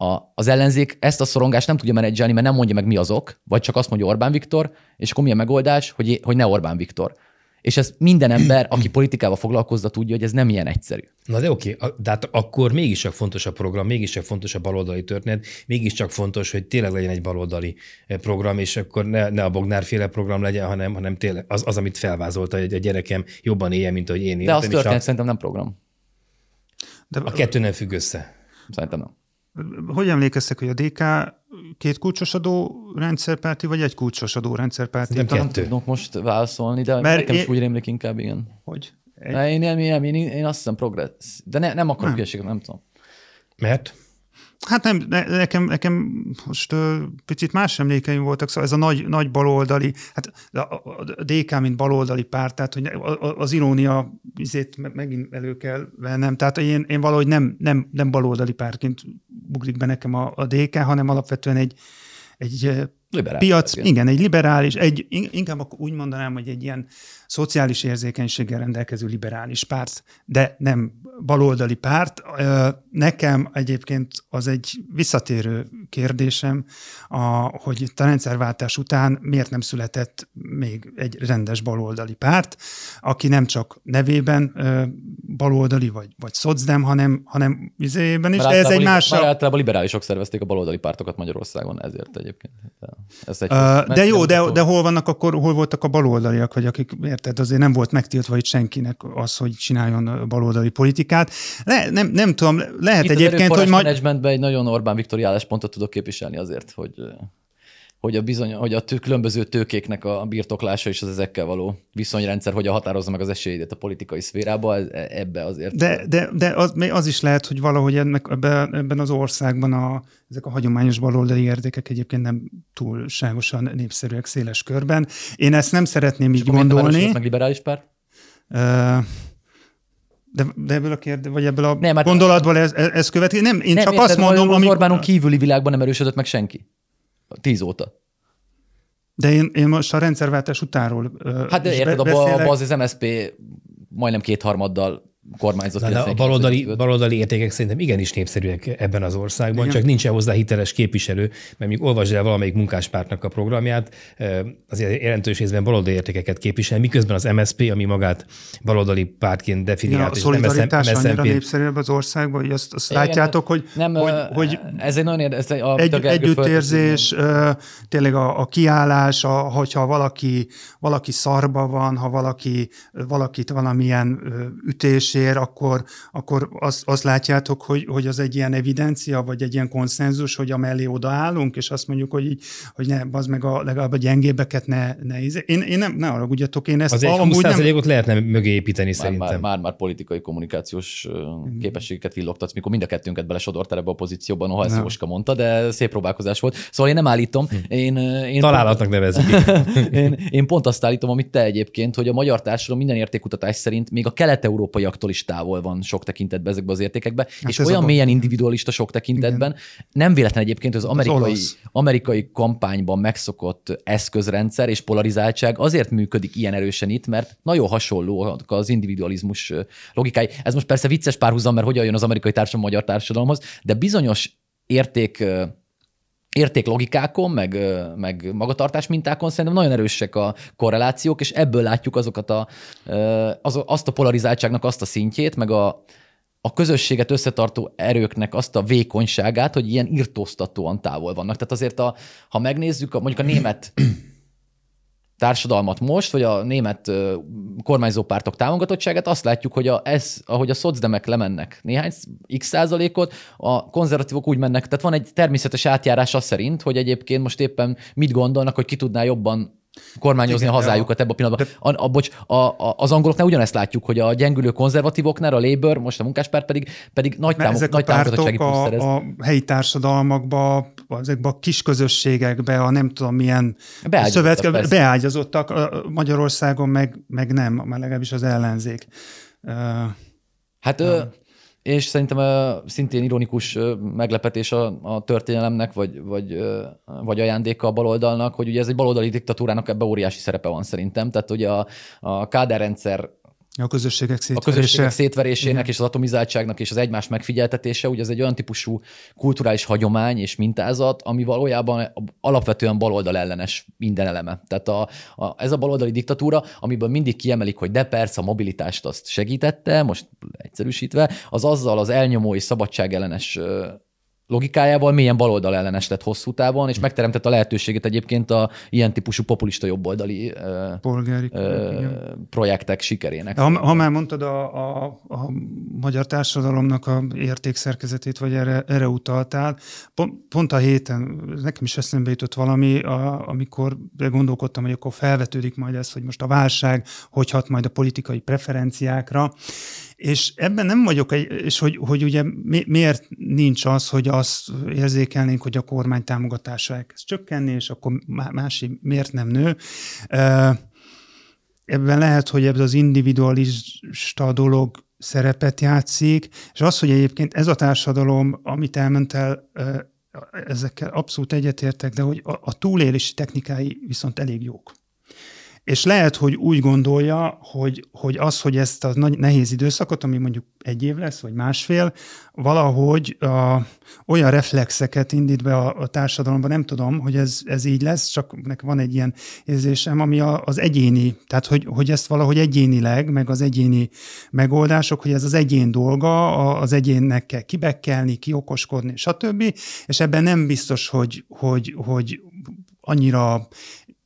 a, az ellenzék ezt a szorongást nem tudja menedzselni, mert nem mondja meg mi az ok, vagy csak azt mondja Orbán Viktor, és akkor mi a megoldás, hogy, hogy ne Orbán Viktor. És ez minden ember, aki politikával foglalkozza, tudja, hogy ez nem ilyen egyszerű. Na de oké, de hát akkor mégiscsak fontos a program, mégiscsak fontos a baloldali történet, mégiscsak fontos, hogy tényleg legyen egy baloldali eh, program, és akkor ne, ne a Bognár féle program legyen, hanem, hanem tényleg az, az, amit felvázolta, hogy a gyerekem jobban éljen, mint ahogy én éltem. De az történet a... szerintem nem program. De a kettő nem függ össze. Szerintem nem. Hogy emlékeztek, hogy a DK két kulcsosadó rendszerpárti, vagy egy kulcsosadó rendszerpárti? Nem Talán tudok most válaszolni, de Mert nekem én... is úgy rémlik inkább, igen. Hogy? Egy... Én, én, én, én, én, azt hiszem progressz, de ne, nem akarok hülyeséget, nem tudom. Mert? Hát nem, ne, nekem, nekem most uh, picit más emlékeim voltak, szóval ez a nagy, nagy baloldali, hát a, a DK, mint baloldali párt, tehát hogy az irónia izét megint elő kell vennem, tehát én, én valahogy nem, nem, nem baloldali pártként bugrik be nekem a, a DK, hanem alapvetően egy, egy liberális piac, igen. igen, egy liberális, egy, inkább úgy mondanám, hogy egy ilyen szociális érzékenységgel rendelkező liberális párt, de nem baloldali párt. Nekem egyébként az egy visszatérő kérdésem, a, hogy a rendszerváltás után miért nem született még egy rendes baloldali párt, aki nem csak nevében baloldali vagy, vagy szocdem, hanem, hanem vizében is, de ez egy más... Már általában liberálisok szervezték a baloldali pártokat Magyarországon, ezért egyébként. Ez egy uh, de jó, de, de hol vannak akkor, hol voltak a baloldaliak, vagy akik, érted, azért nem volt megtiltva itt senkinek az, hogy csináljon baloldali politikát. Le, nem, nem tudom, lehet itt egyébként, hogy majd... egy nagyon Orbán Viktor pontot tudok képviselni azért, hogy hogy a, bizony, hogy a tő, különböző tőkéknek a birtoklása és az ezekkel való viszonyrendszer hogyan határozza meg az esélyét a politikai szférába, e, ebbe azért. De, de, de az, az is lehet, hogy valahogy ennek, ebben az országban a, ezek a hagyományos baloldali értékek egyébként nem túlságosan népszerűek széles körben. Én ezt nem szeretném így gondolni. meg liberális párt? de, de ebből a kérdés, vagy ebből a nem, hát gondolatból ez, ez következik. Nem, én nem, csak azt mondom, hogy... Orbánon kívüli világban nem erősödött meg senki. Tíz óta. De én, én most a rendszerváltás utánról Hát de érted, abban az, az MSZP majdnem kétharmaddal kormányzott. De a baloldali, baloldali értékek szerintem igenis népszerűek ebben az országban, Igen. csak nincsen hozzá hiteles képviselő, mert mondjuk olvasd el valamelyik munkáspártnak a programját, azért jelentős részben baloldali értékeket képvisel, miközben az MSP, ami magát baloldali pártként definiált. Ja, a szolidaritás annyira népszerűbb az országban, hogy azt, azt látjátok, hogy, nem, hogy, hogy ez egy nagyon érdekes, a egy, együttérzés, tényleg a, a kiállás, a, hogyha valaki, valaki szarba van, ha valaki, valakit valamilyen ütés ér, akkor, akkor azt, azt látjátok, hogy, hogy az egy ilyen evidencia, vagy egy ilyen konszenzus, hogy amellé odaállunk, és azt mondjuk, hogy így, hogy ne, az meg a, legalább a gyengébbeket ne, ne izé. én, én nem, ne haragudjatok, én ezt az amúgy nem... lehetne mögé építeni már, szerintem. Már, már, már politikai kommunikációs mm. képességeket villogtatsz, mikor mind a kettőnket belesodortál ebbe a pozícióban, noha ezt Jóska mondta, de szép próbálkozás volt. Szóval én nem állítom. Hm. Én, én Találatnak nevezik. én, én pont azt állítom, amit te egyébként, hogy a magyar társadalom minden értékutatás szerint még a kelet-európaiaktól attól is távol van sok tekintetben ezekben az értékekben, hát és olyan mélyen individualista sok tekintetben. Igen. Nem véletlen egyébként az amerikai, az amerikai kampányban megszokott eszközrendszer és polarizáltság azért működik ilyen erősen itt, mert nagyon hasonló az individualizmus logikái. Ez most persze vicces párhuzam, mert hogyan jön az amerikai társadalom magyar társadalomhoz, de bizonyos érték értéklogikákon, meg, meg magatartás mintákon szerintem nagyon erősek a korrelációk, és ebből látjuk azokat a, az, azt a polarizáltságnak azt a szintjét, meg a, a közösséget összetartó erőknek azt a vékonyságát, hogy ilyen irtóztatóan távol vannak. Tehát azért, a, ha megnézzük, a, mondjuk a német társadalmat most, vagy a német kormányzó pártok támogatottságát, azt látjuk, hogy a, ez, ahogy a szocdemek lemennek néhány x százalékot, a konzervatívok úgy mennek, tehát van egy természetes átjárás az szerint, hogy egyébként most éppen mit gondolnak, hogy ki tudná jobban kormányozni Igen, a hazájukat ebben a pillanatban. De... A, a, bocs, a, a, az angoloknál ugyanezt látjuk, hogy a gyengülő konzervatívoknál, a Labour, most a munkáspárt pedig, pedig nagy, támog, ezek nagy támogatottsági a, a helyi társadalmakba, ezekbe a kis közösségekbe, a nem tudom milyen szövetke, beágyazottak, Magyarországon meg, meg nem, már legalábbis az ellenzék. Hát uh, és szerintem szintén ironikus meglepetés a, a történelemnek, vagy, vagy, vagy ajándéka a baloldalnak, hogy ugye ez egy baloldali diktatúrának ebbe óriási szerepe van szerintem. Tehát ugye a, a káderrendszer a közösségek szétverése. A közösségek szétverésének Igen. és az atomizáltságnak és az egymás megfigyeltetése, ugye ez egy olyan típusú kulturális hagyomány és mintázat, ami valójában alapvetően baloldal ellenes minden eleme. Tehát a, a, ez a baloldali diktatúra, amiből mindig kiemelik, hogy de persze a mobilitást azt segítette, most egyszerűsítve, az azzal az elnyomó és szabadságellenes logikájával milyen baloldal ellenes lett hosszú távon, és hm. megteremtett a lehetőséget egyébként a ilyen típusú populista jobboldali Polgári, ö, projektek sikerének. Ha, ha már mondtad a, a, a magyar társadalomnak a értékszerkezetét, vagy erre, erre utaltál, pont, pont a héten nekem is eszembe jutott valami, a, amikor gondolkodtam, hogy akkor felvetődik majd ez, hogy most a válság hogy hat majd a politikai preferenciákra, És ebben nem vagyok, egy, és hogy, hogy ugye mi, miért nincs az, hogy azt érzékelnénk, hogy a kormány támogatása elkezd csökkenni, és akkor másik miért nem nő. Ebben lehet, hogy ebben az individualista dolog szerepet játszik, és az, hogy egyébként ez a társadalom, amit elment el, ezekkel abszolút egyetértek, de hogy a, a túlélési technikái viszont elég jók. És lehet, hogy úgy gondolja, hogy, hogy az, hogy ezt a nagy, nehéz időszakot, ami mondjuk egy év lesz, vagy másfél, valahogy a, olyan reflexeket indít be a, a társadalomban, nem tudom, hogy ez, ez így lesz, csak nekem van egy ilyen érzésem, ami a, az egyéni, tehát hogy, hogy ezt valahogy egyénileg, meg az egyéni megoldások, hogy ez az egyén dolga, az egyénnek kell kibekkelni, kiokoskodni, stb. És ebben nem biztos, hogy, hogy, hogy annyira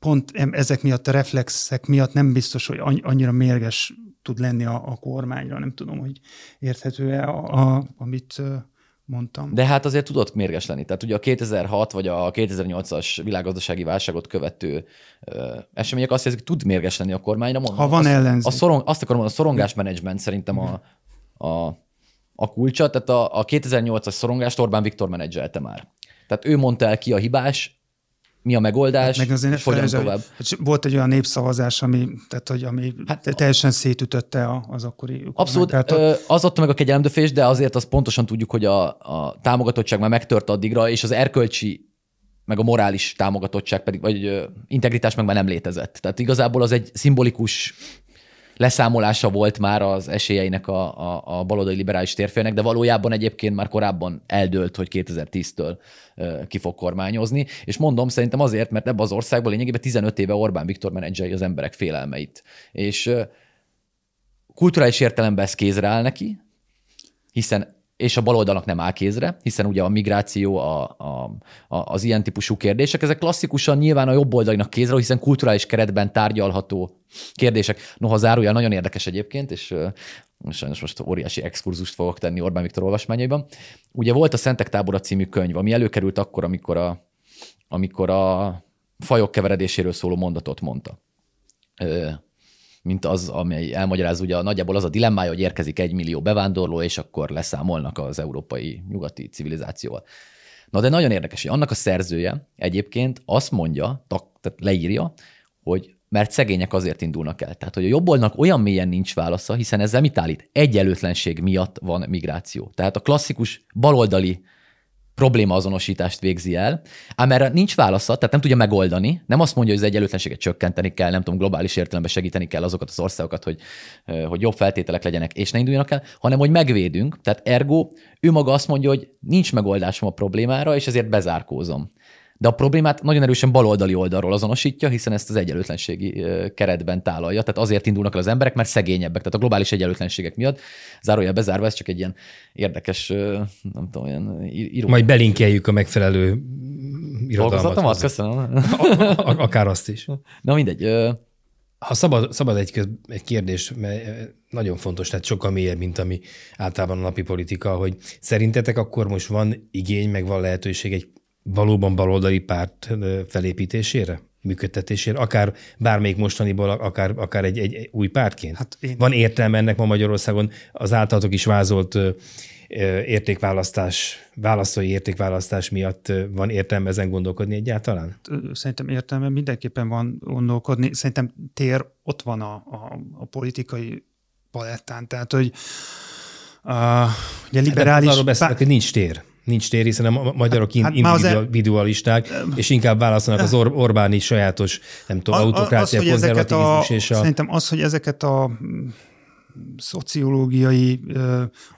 pont ezek miatt a reflexek miatt nem biztos, hogy annyira mérges tud lenni a, a kormányra. Nem tudom, hogy érthető-e, a, a, amit mondtam. De hát azért tudott mérges lenni. Tehát ugye a 2006 vagy a 2008-as világgazdasági válságot követő ö, események azt jelzik, tud mérges lenni a kormányra. Mondom, ha van ellenzék. A szorong, azt akarom mondani, a szorongás menedzsment szerintem a, a, a kulcsa. Tehát a, a 2008-as szorongást Orbán Viktor menedzselte már. Tehát ő mondta el ki a hibás, mi a megoldás, hát meg azért és hogyan tovább. Hát volt egy olyan népszavazás, ami, tehát, hogy ami hát, teljesen szétütötte az akkori Abszolút, tehát, az adta meg a kegyelemdöfés, de azért azt pontosan tudjuk, hogy a, a támogatottság már megtört addigra, és az erkölcsi meg a morális támogatottság pedig, vagy integritás meg már nem létezett. Tehát igazából az egy szimbolikus leszámolása volt már az esélyeinek a, a, a baloldali liberális térfélnek, de valójában egyébként már korábban eldőlt, hogy 2010-től ki fog kormányozni. És mondom, szerintem azért, mert ebbe az országban lényegében 15 éve Orbán Viktor menedzseli az emberek félelmeit. És kulturális értelemben ez kézre áll neki, hiszen és a baloldalnak nem áll kézre, hiszen ugye a migráció, a, a, a, az ilyen típusú kérdések, ezek klasszikusan nyilván a jobb oldalinak kézre, hiszen kulturális keretben tárgyalható kérdések. Noha zárójel nagyon érdekes egyébként, és sajnos most óriási exkurzust fogok tenni Orbán Viktor olvasmányaiban. Ugye volt a Szentek tábora című könyv, ami előkerült akkor, amikor a, amikor a fajok keveredéséről szóló mondatot mondta mint az, amely elmagyaráz ugye nagyjából az a dilemmája, hogy érkezik egy millió bevándorló, és akkor leszámolnak az európai nyugati civilizációval. Na de nagyon érdekes, hogy annak a szerzője egyébként azt mondja, tehát leírja, hogy mert szegények azért indulnak el. Tehát, hogy a jobbolnak olyan mélyen nincs válasza, hiszen ezzel mit állít? Egyenlőtlenség miatt van migráció. Tehát a klasszikus baloldali problémaazonosítást végzi el, ám erre nincs válasza, tehát nem tudja megoldani, nem azt mondja, hogy az egyenlőtlenséget csökkenteni kell, nem tudom, globális értelemben segíteni kell azokat az országokat, hogy, hogy jobb feltételek legyenek, és ne induljanak el, hanem hogy megvédünk. Tehát ergo ő maga azt mondja, hogy nincs megoldásom a problémára, és ezért bezárkózom de a problémát nagyon erősen baloldali oldalról azonosítja, hiszen ezt az egyenlőtlenségi keretben tálalja. Tehát azért indulnak el az emberek, mert szegényebbek, tehát a globális egyenlőtlenségek miatt. Zárója bezárva, ez csak egy ilyen érdekes, nem tudom, ilyen író. Majd belinkeljük a megfelelő irodalmat. köszönöm. Akár azt is. Na mindegy. Ha szabad, szabad egy, köz, egy kérdés, mert nagyon fontos, tehát sokkal mélyebb, mint ami általában a napi politika, hogy szerintetek akkor most van igény, meg van lehetőség egy valóban baloldali párt felépítésére, működtetésére, akár bármelyik mostaniból, akár, akár egy, egy új pártként? Hát én... Van értelme ennek ma Magyarországon az általatok is vázolt értékválasztás, választói értékválasztás miatt van értelme ezen gondolkodni egyáltalán? Szerintem értelme mindenképpen van gondolkodni. Szerintem tér ott van a, a, a politikai palettán. Tehát, hogy uh, ugye liberális... Hát arról beszélek, hogy nincs tér nincs tér, hiszen a magyarok hát, individualisták, és inkább válaszolnak az Or- Orbáni sajátos, nem tudom, az, autokrácia, az, konzervativizmus a, és a... Szerintem az, hogy ezeket a mm, szociológiai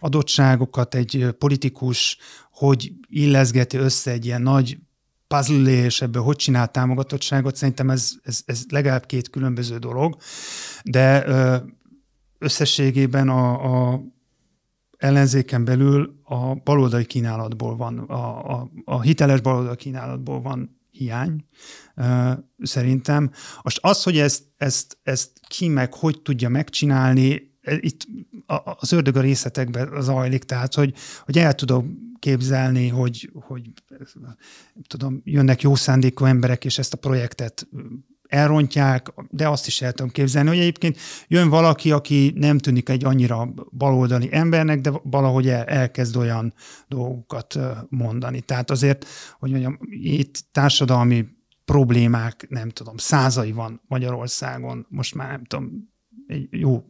adottságokat egy politikus hogy illeszgeti össze egy ilyen nagy puzzle és ebből hogy csinál támogatottságot, szerintem ez, ez, ez legalább két különböző dolog, de összességében a, a ellenzéken belül a baloldali kínálatból van, a, a, a hiteles baloldali kínálatból van hiány, szerintem. Most az, hogy ezt, ezt, ezt ki meg hogy tudja megcsinálni, e, itt az ördög a részletekben zajlik, tehát hogy, hogy el tudom képzelni, hogy, hogy tudom, jönnek jó szándékú emberek, és ezt a projektet elrontják, de azt is el tudom képzelni, hogy egyébként jön valaki, aki nem tűnik egy annyira baloldali embernek, de valahogy el, elkezd olyan dolgokat mondani. Tehát azért, hogy mondjam, itt társadalmi problémák, nem tudom, százai van Magyarországon, most már nem tudom, egy jó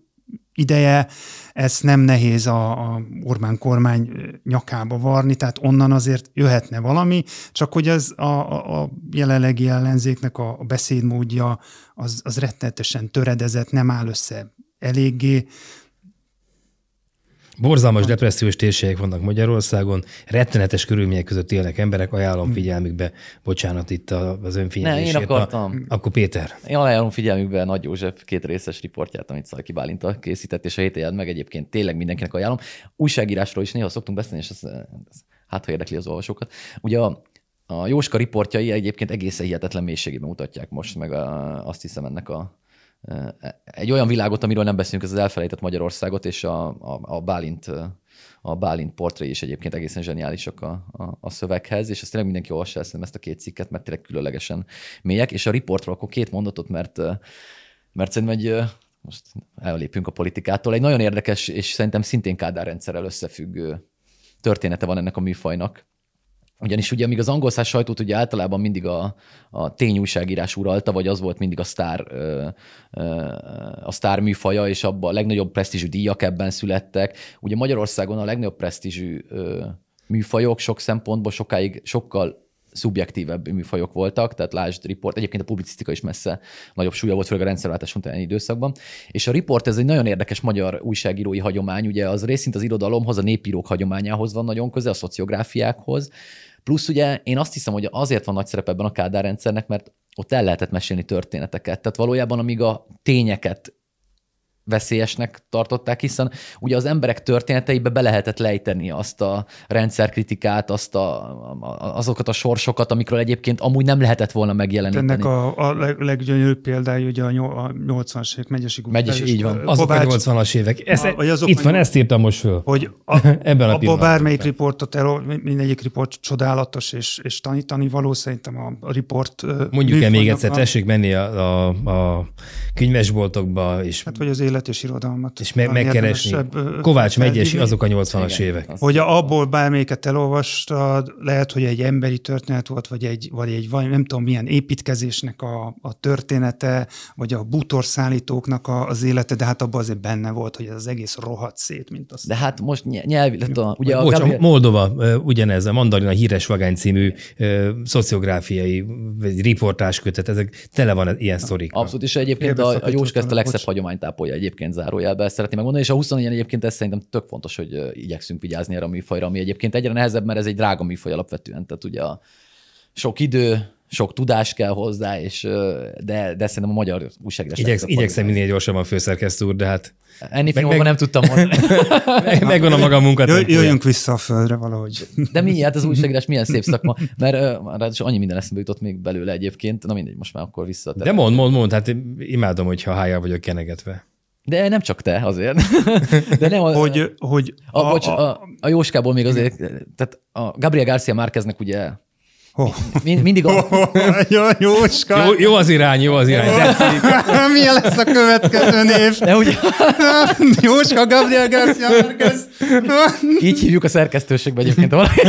ideje, ezt nem nehéz a, a Orbán kormány nyakába varni, tehát onnan azért jöhetne valami, csak hogy az a, a, a jelenlegi ellenzéknek a, a beszédmódja az, az rettenetesen töredezett, nem áll össze eléggé, Borzalmas depressziós térségek vannak Magyarországon, rettenetes körülmények között élnek emberek, ajánlom figyelmükbe, bocsánat itt az önfigyelmésért. Ne, én akartam. Na, akkor Péter. Én ajánlom figyelmükbe Nagy József két részes riportját, amit Szalki Bálinta készített, és a héten meg egyébként tényleg mindenkinek ajánlom. Újságírásról is néha szoktunk beszélni, és ez, ez hát ha érdekli az olvasókat. Ugye a, a Jóska riportjai egyébként egészen hihetetlen mélységében mutatják most, meg a, azt hiszem ennek a egy olyan világot, amiről nem beszélünk, ez az elfelejtett Magyarországot, és a, a, a Bálint a Bálint portré is egyébként egészen zseniálisak a, a, a szöveghez, és ezt tényleg mindenki olvassa ezt, ezt a két cikket, mert tényleg különlegesen mélyek, és a riportról akkor két mondatot, mert, mert szerintem egy, most ellépünk a politikától, egy nagyon érdekes, és szerintem szintén Kádár rendszerrel összefüggő története van ennek a műfajnak. Ugyanis ugye, amíg az angol száz sajtót ugye általában mindig a, a tényújságírás uralta, vagy az volt mindig a sztár, a sztár műfaja, és abban a legnagyobb presztízsű díjak ebben születtek. Ugye Magyarországon a legnagyobb presztízsű műfajok sok szempontból sokáig sokkal szubjektívebb műfajok voltak, tehát lásd Report, egyébként a publicisztika is messze nagyobb súlya volt, főleg a rendszerváltás utáni időszakban. És a Report ez egy nagyon érdekes magyar újságírói hagyomány, ugye az részint az irodalomhoz, a népírók hagyományához van nagyon köze, a szociográfiákhoz, Plusz ugye én azt hiszem, hogy azért van nagy szerep ebben a Kádár rendszernek, mert ott el lehetett mesélni történeteket. Tehát valójában amíg a tényeket veszélyesnek tartották, hiszen ugye az emberek történeteibe be lehetett lejteni azt a rendszerkritikát, azt a, azokat a sorsokat, amikről egyébként amúgy nem lehetett volna megjeleníteni. Ennek a, a leg, leggyönyörűbb példája ugye a 80-as évek megyesi Megyes, így van. Azok a 80-as évek. Ez, a, azok itt van, ezt írtam most föl. Hogy a, Ebben a abba bármelyik riportot, el, mindegyik riport csodálatos és, és tanítani való, szerintem a, a riport Mondjuk el még egyszer, tessék menni a, a, a könyvesboltokba, és hát, vagy az élet és irodalmat. És me- megkeresni. Kovács Megyesi, azok a 80-as Igen, évek. Hogy abból bármelyiket elolvastad, lehet, hogy egy emberi történet volt, vagy egy, vagy egy vagy nem tudom milyen építkezésnek a, a története, vagy a bútorszállítóknak a, az élete, de hát abban azért benne volt, hogy ez az egész rohadt szét, mint az. De hát most nyelvi, a, ugye a Bocs, Gabriel... Moldova ugyanez, a Mandarina híres vagány című szociográfiai vagy riportás kötet, ezek tele van ilyen sztorik. Abszolút, és egyébként a, a Jóska ezt a legszebb hagyománytápolja egyébként zárójelben szeretném megmondani, és a 24 egyébként ez szerintem tök fontos, hogy igyekszünk vigyázni erre a műfajra, ami egyébként egyre nehezebb, mert ez egy drága műfaj alapvetően, tehát ugye a sok idő, sok tudás kell hozzá, és, de, de szerintem a magyar újságírás... Igyeksz, igyekszem minél gyorsabban főszerkesztő úr, de hát... Ennél meg, meg, nem tudtam mondani. meg, megvan a maga munkat. Jöjj, jöjjünk vissza a földre valahogy. De mi, hát az újságírás milyen szép szakma, mert uh, annyi minden eszembe jutott még belőle egyébként. Na mindegy, most már akkor vissza. De mond, mond, mond, hát imádom, hogyha hájjal vagyok kenegetve. De nem csak te azért. De nem, hogy, hogy a, a, bocs, a, a Jóskából még azért, tehát a Gabriel Garcia Márkeznek ugye Oh. Mind, mindig a... Oh, jó, Jóska. Jó, jó az irány, jó az irány. Milyen lesz a következő név? De ugye... Jóska Gabriel Garcia Márquez. Így hívjuk a szerkesztőségbe egyébként valaki.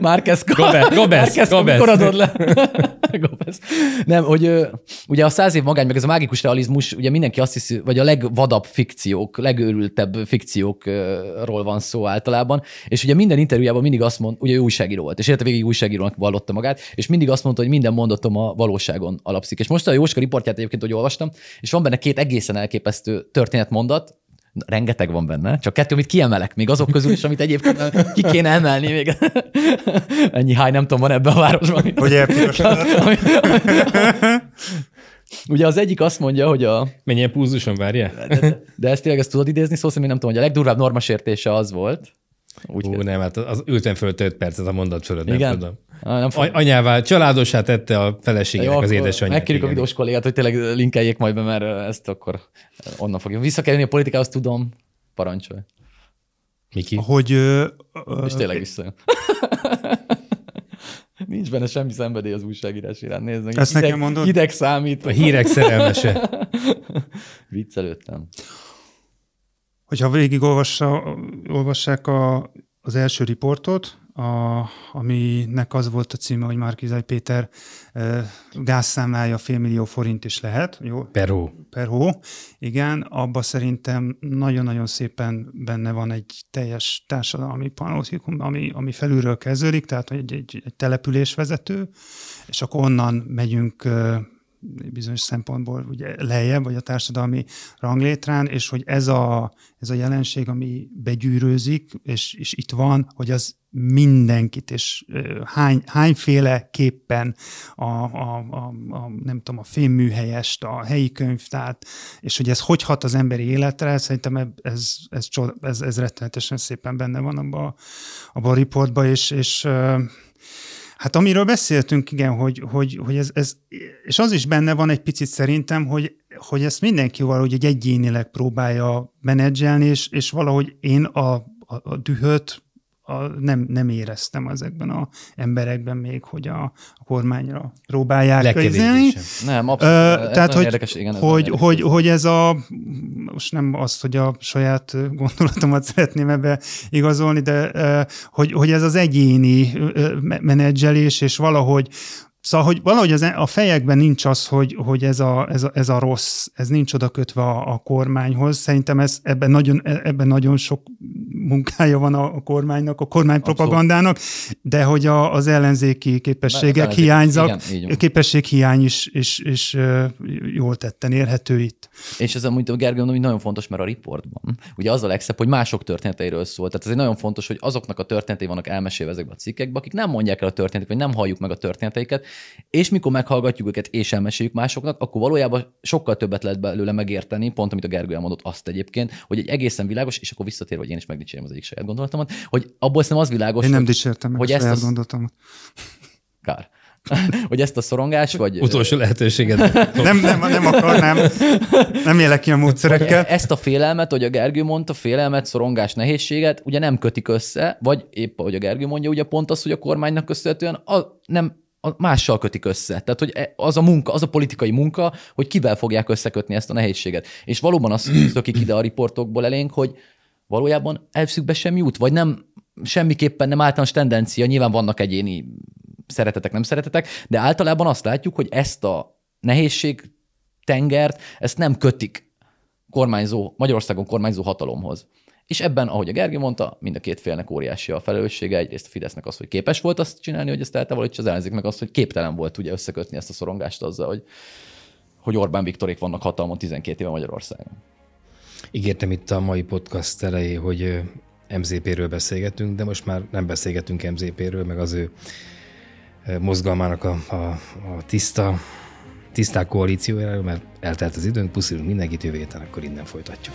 Márquez. Gobez. Gobez. Gobez. adod le. Gobez. Nem, hogy ugye a száz év magány, meg ez a mágikus realizmus, ugye mindenki azt hiszi, vagy a legvadabb fikciók, legőrültebb fikciókról van szó általában, és ugye minden interjújában mindig azt mond, ugye ő újságíró volt, és érte végig újságíró újságírónak vallotta magát, és mindig azt mondta, hogy minden mondatom a valóságon alapszik. És most a Jóska riportját egyébként, hogy olvastam, és van benne két egészen elképesztő történetmondat, rengeteg van benne, csak kettő, amit kiemelek, még azok közül is, amit egyébként ki kéne emelni még. Ennyi háj nem tudom, van ebben a városban. Hogy Ugye az egyik azt mondja, hogy a... Mennyien púzuson várja? De, de, de ezt tényleg ezt tudod idézni, szó szerint nem tudom, hogy a legdurvább normasértése az volt, úgy Ú, nem, hát az ültem föl 5 percet a mondat fölött, Igen? nem tudom. Ah, nem fog... Anyává, családosát tette a feleségének az édesanyját. Megkérjük a videós kollégát, hogy tényleg linkeljék majd be, mert ezt akkor onnan fogja. Vissza kell jönni a politikához, tudom, parancsolj. Miki? Hogy... Ö, És tényleg vissza. Nincs benne semmi szenvedély az újságírás iránt. Nézd meg. Ezt hideg, nekem mondod? Hideg számít. A hírek szerelmese. Viccelődtem. Hogyha végig olvassa, olvassák a, az első riportot, a, aminek az volt a címe, hogy Márkizaj Péter gázszámlája félmillió forint is lehet, jó? Per hó. per hó. Igen, abba szerintem nagyon-nagyon szépen benne van egy teljes társadalmi panoptikum, ami, ami felülről kezdődik, tehát egy, egy, egy településvezető, és akkor onnan megyünk bizonyos szempontból ugye lejjebb, vagy a társadalmi ranglétrán, és hogy ez a, ez a jelenség, ami begyűrőzik, és, és itt van, hogy az mindenkit, és hány, hányféle képpen a, a, a, a, nem tudom, a fémműhelyest, a helyi könyvtárt, és hogy ez hogy hat az emberi életre, szerintem ez, ez, ez, ez, rettenetesen szépen benne van abban abba a riportban, és, és Hát amiről beszéltünk, igen, hogy, hogy, hogy ez, ez, és az is benne van egy picit szerintem, hogy, hogy ezt mindenki valahogy egy egyénileg próbálja menedzselni, és, és valahogy én a, a, a dühöt a, nem, nem éreztem ezekben az emberekben még, hogy a, a kormányra próbálják közelni. Nem, abszolút. Ö, ez tehát, hogy, érdekes, igen, ez hogy, hogy, érdekes. hogy ez a, most nem azt, hogy a saját gondolatomat szeretném ebbe igazolni, de hogy, hogy ez az egyéni menedzselés, és valahogy Szóval, hogy valahogy az, a fejekben nincs az, hogy, hogy ez, a, ez, a, ez a rossz, ez nincs oda kötve a, a kormányhoz. Szerintem ez, ebben, nagyon, ebben nagyon sok munkája van a, a kormánynak, a kormánypropagandának, de hogy a, az ellenzéki képességek ellenzéki- hiányzak, igen, képességhiány is, is, is jól tetten érhető itt. És ez amúgy Gergő mondom, hogy nagyon fontos, mert a riportban ugye az a legszebb, hogy mások történeteiről szól. Tehát ez egy nagyon fontos, hogy azoknak a történetei vannak elmesélve ezekben a cikkekben, akik nem mondják el a történeteket, vagy nem halljuk meg a történeteiket, és mikor meghallgatjuk őket és elmeséljük másoknak, akkor valójában sokkal többet lehet belőle megérteni, pont amit a Gergő elmondott azt egyébként, hogy egy egészen világos, és akkor visszatér, hogy én is megdicsérjem az egyik saját gondolatomat, hogy abból szerintem az világos, Én nem hogy, dicsértem meg hogy a ezt saját az- gondolatomat. kár. hogy ezt a szorongás, vagy Utolsó lehetőséged. Nem, nem, nem akarnám, nem élek ki a módszerekkel. Ezt a félelmet, hogy a Gergő mondta, félelmet, szorongás, nehézséget, ugye nem kötik össze, vagy épp ahogy a Gergő mondja, ugye pont az, hogy a kormánynak köszönhetően a, nem mással kötik össze. Tehát, hogy e- az a munka, az a politikai munka, hogy kivel fogják összekötni ezt a nehézséget. És valóban az szökik ide a riportokból elénk, hogy valójában elvszükbe sem jut, vagy nem semmiképpen nem általános tendencia, nyilván vannak egyéni szeretetek, nem szeretetek, de általában azt látjuk, hogy ezt a nehézség tengert, ezt nem kötik kormányzó, Magyarországon kormányzó hatalomhoz. És ebben, ahogy a Gergő mondta, mind a két félnek óriási a felelőssége. Egyrészt a Fidesznek az, hogy képes volt azt csinálni, hogy ezt eltávol, és az ellenzék meg az, hogy képtelen volt ugye összekötni ezt a szorongást azzal, hogy, hogy Orbán Viktorék vannak hatalmon 12 éve Magyarországon. Ígértem itt a mai podcast elejé, hogy MZP-ről beszélgetünk, de most már nem beszélgetünk MZP-ről, meg az ő mozgalmának a, a, a tiszta, tiszták koalíciójáról, mert eltelt az időnk, puszilunk mindenkit, jövő héten akkor innen folytatjuk.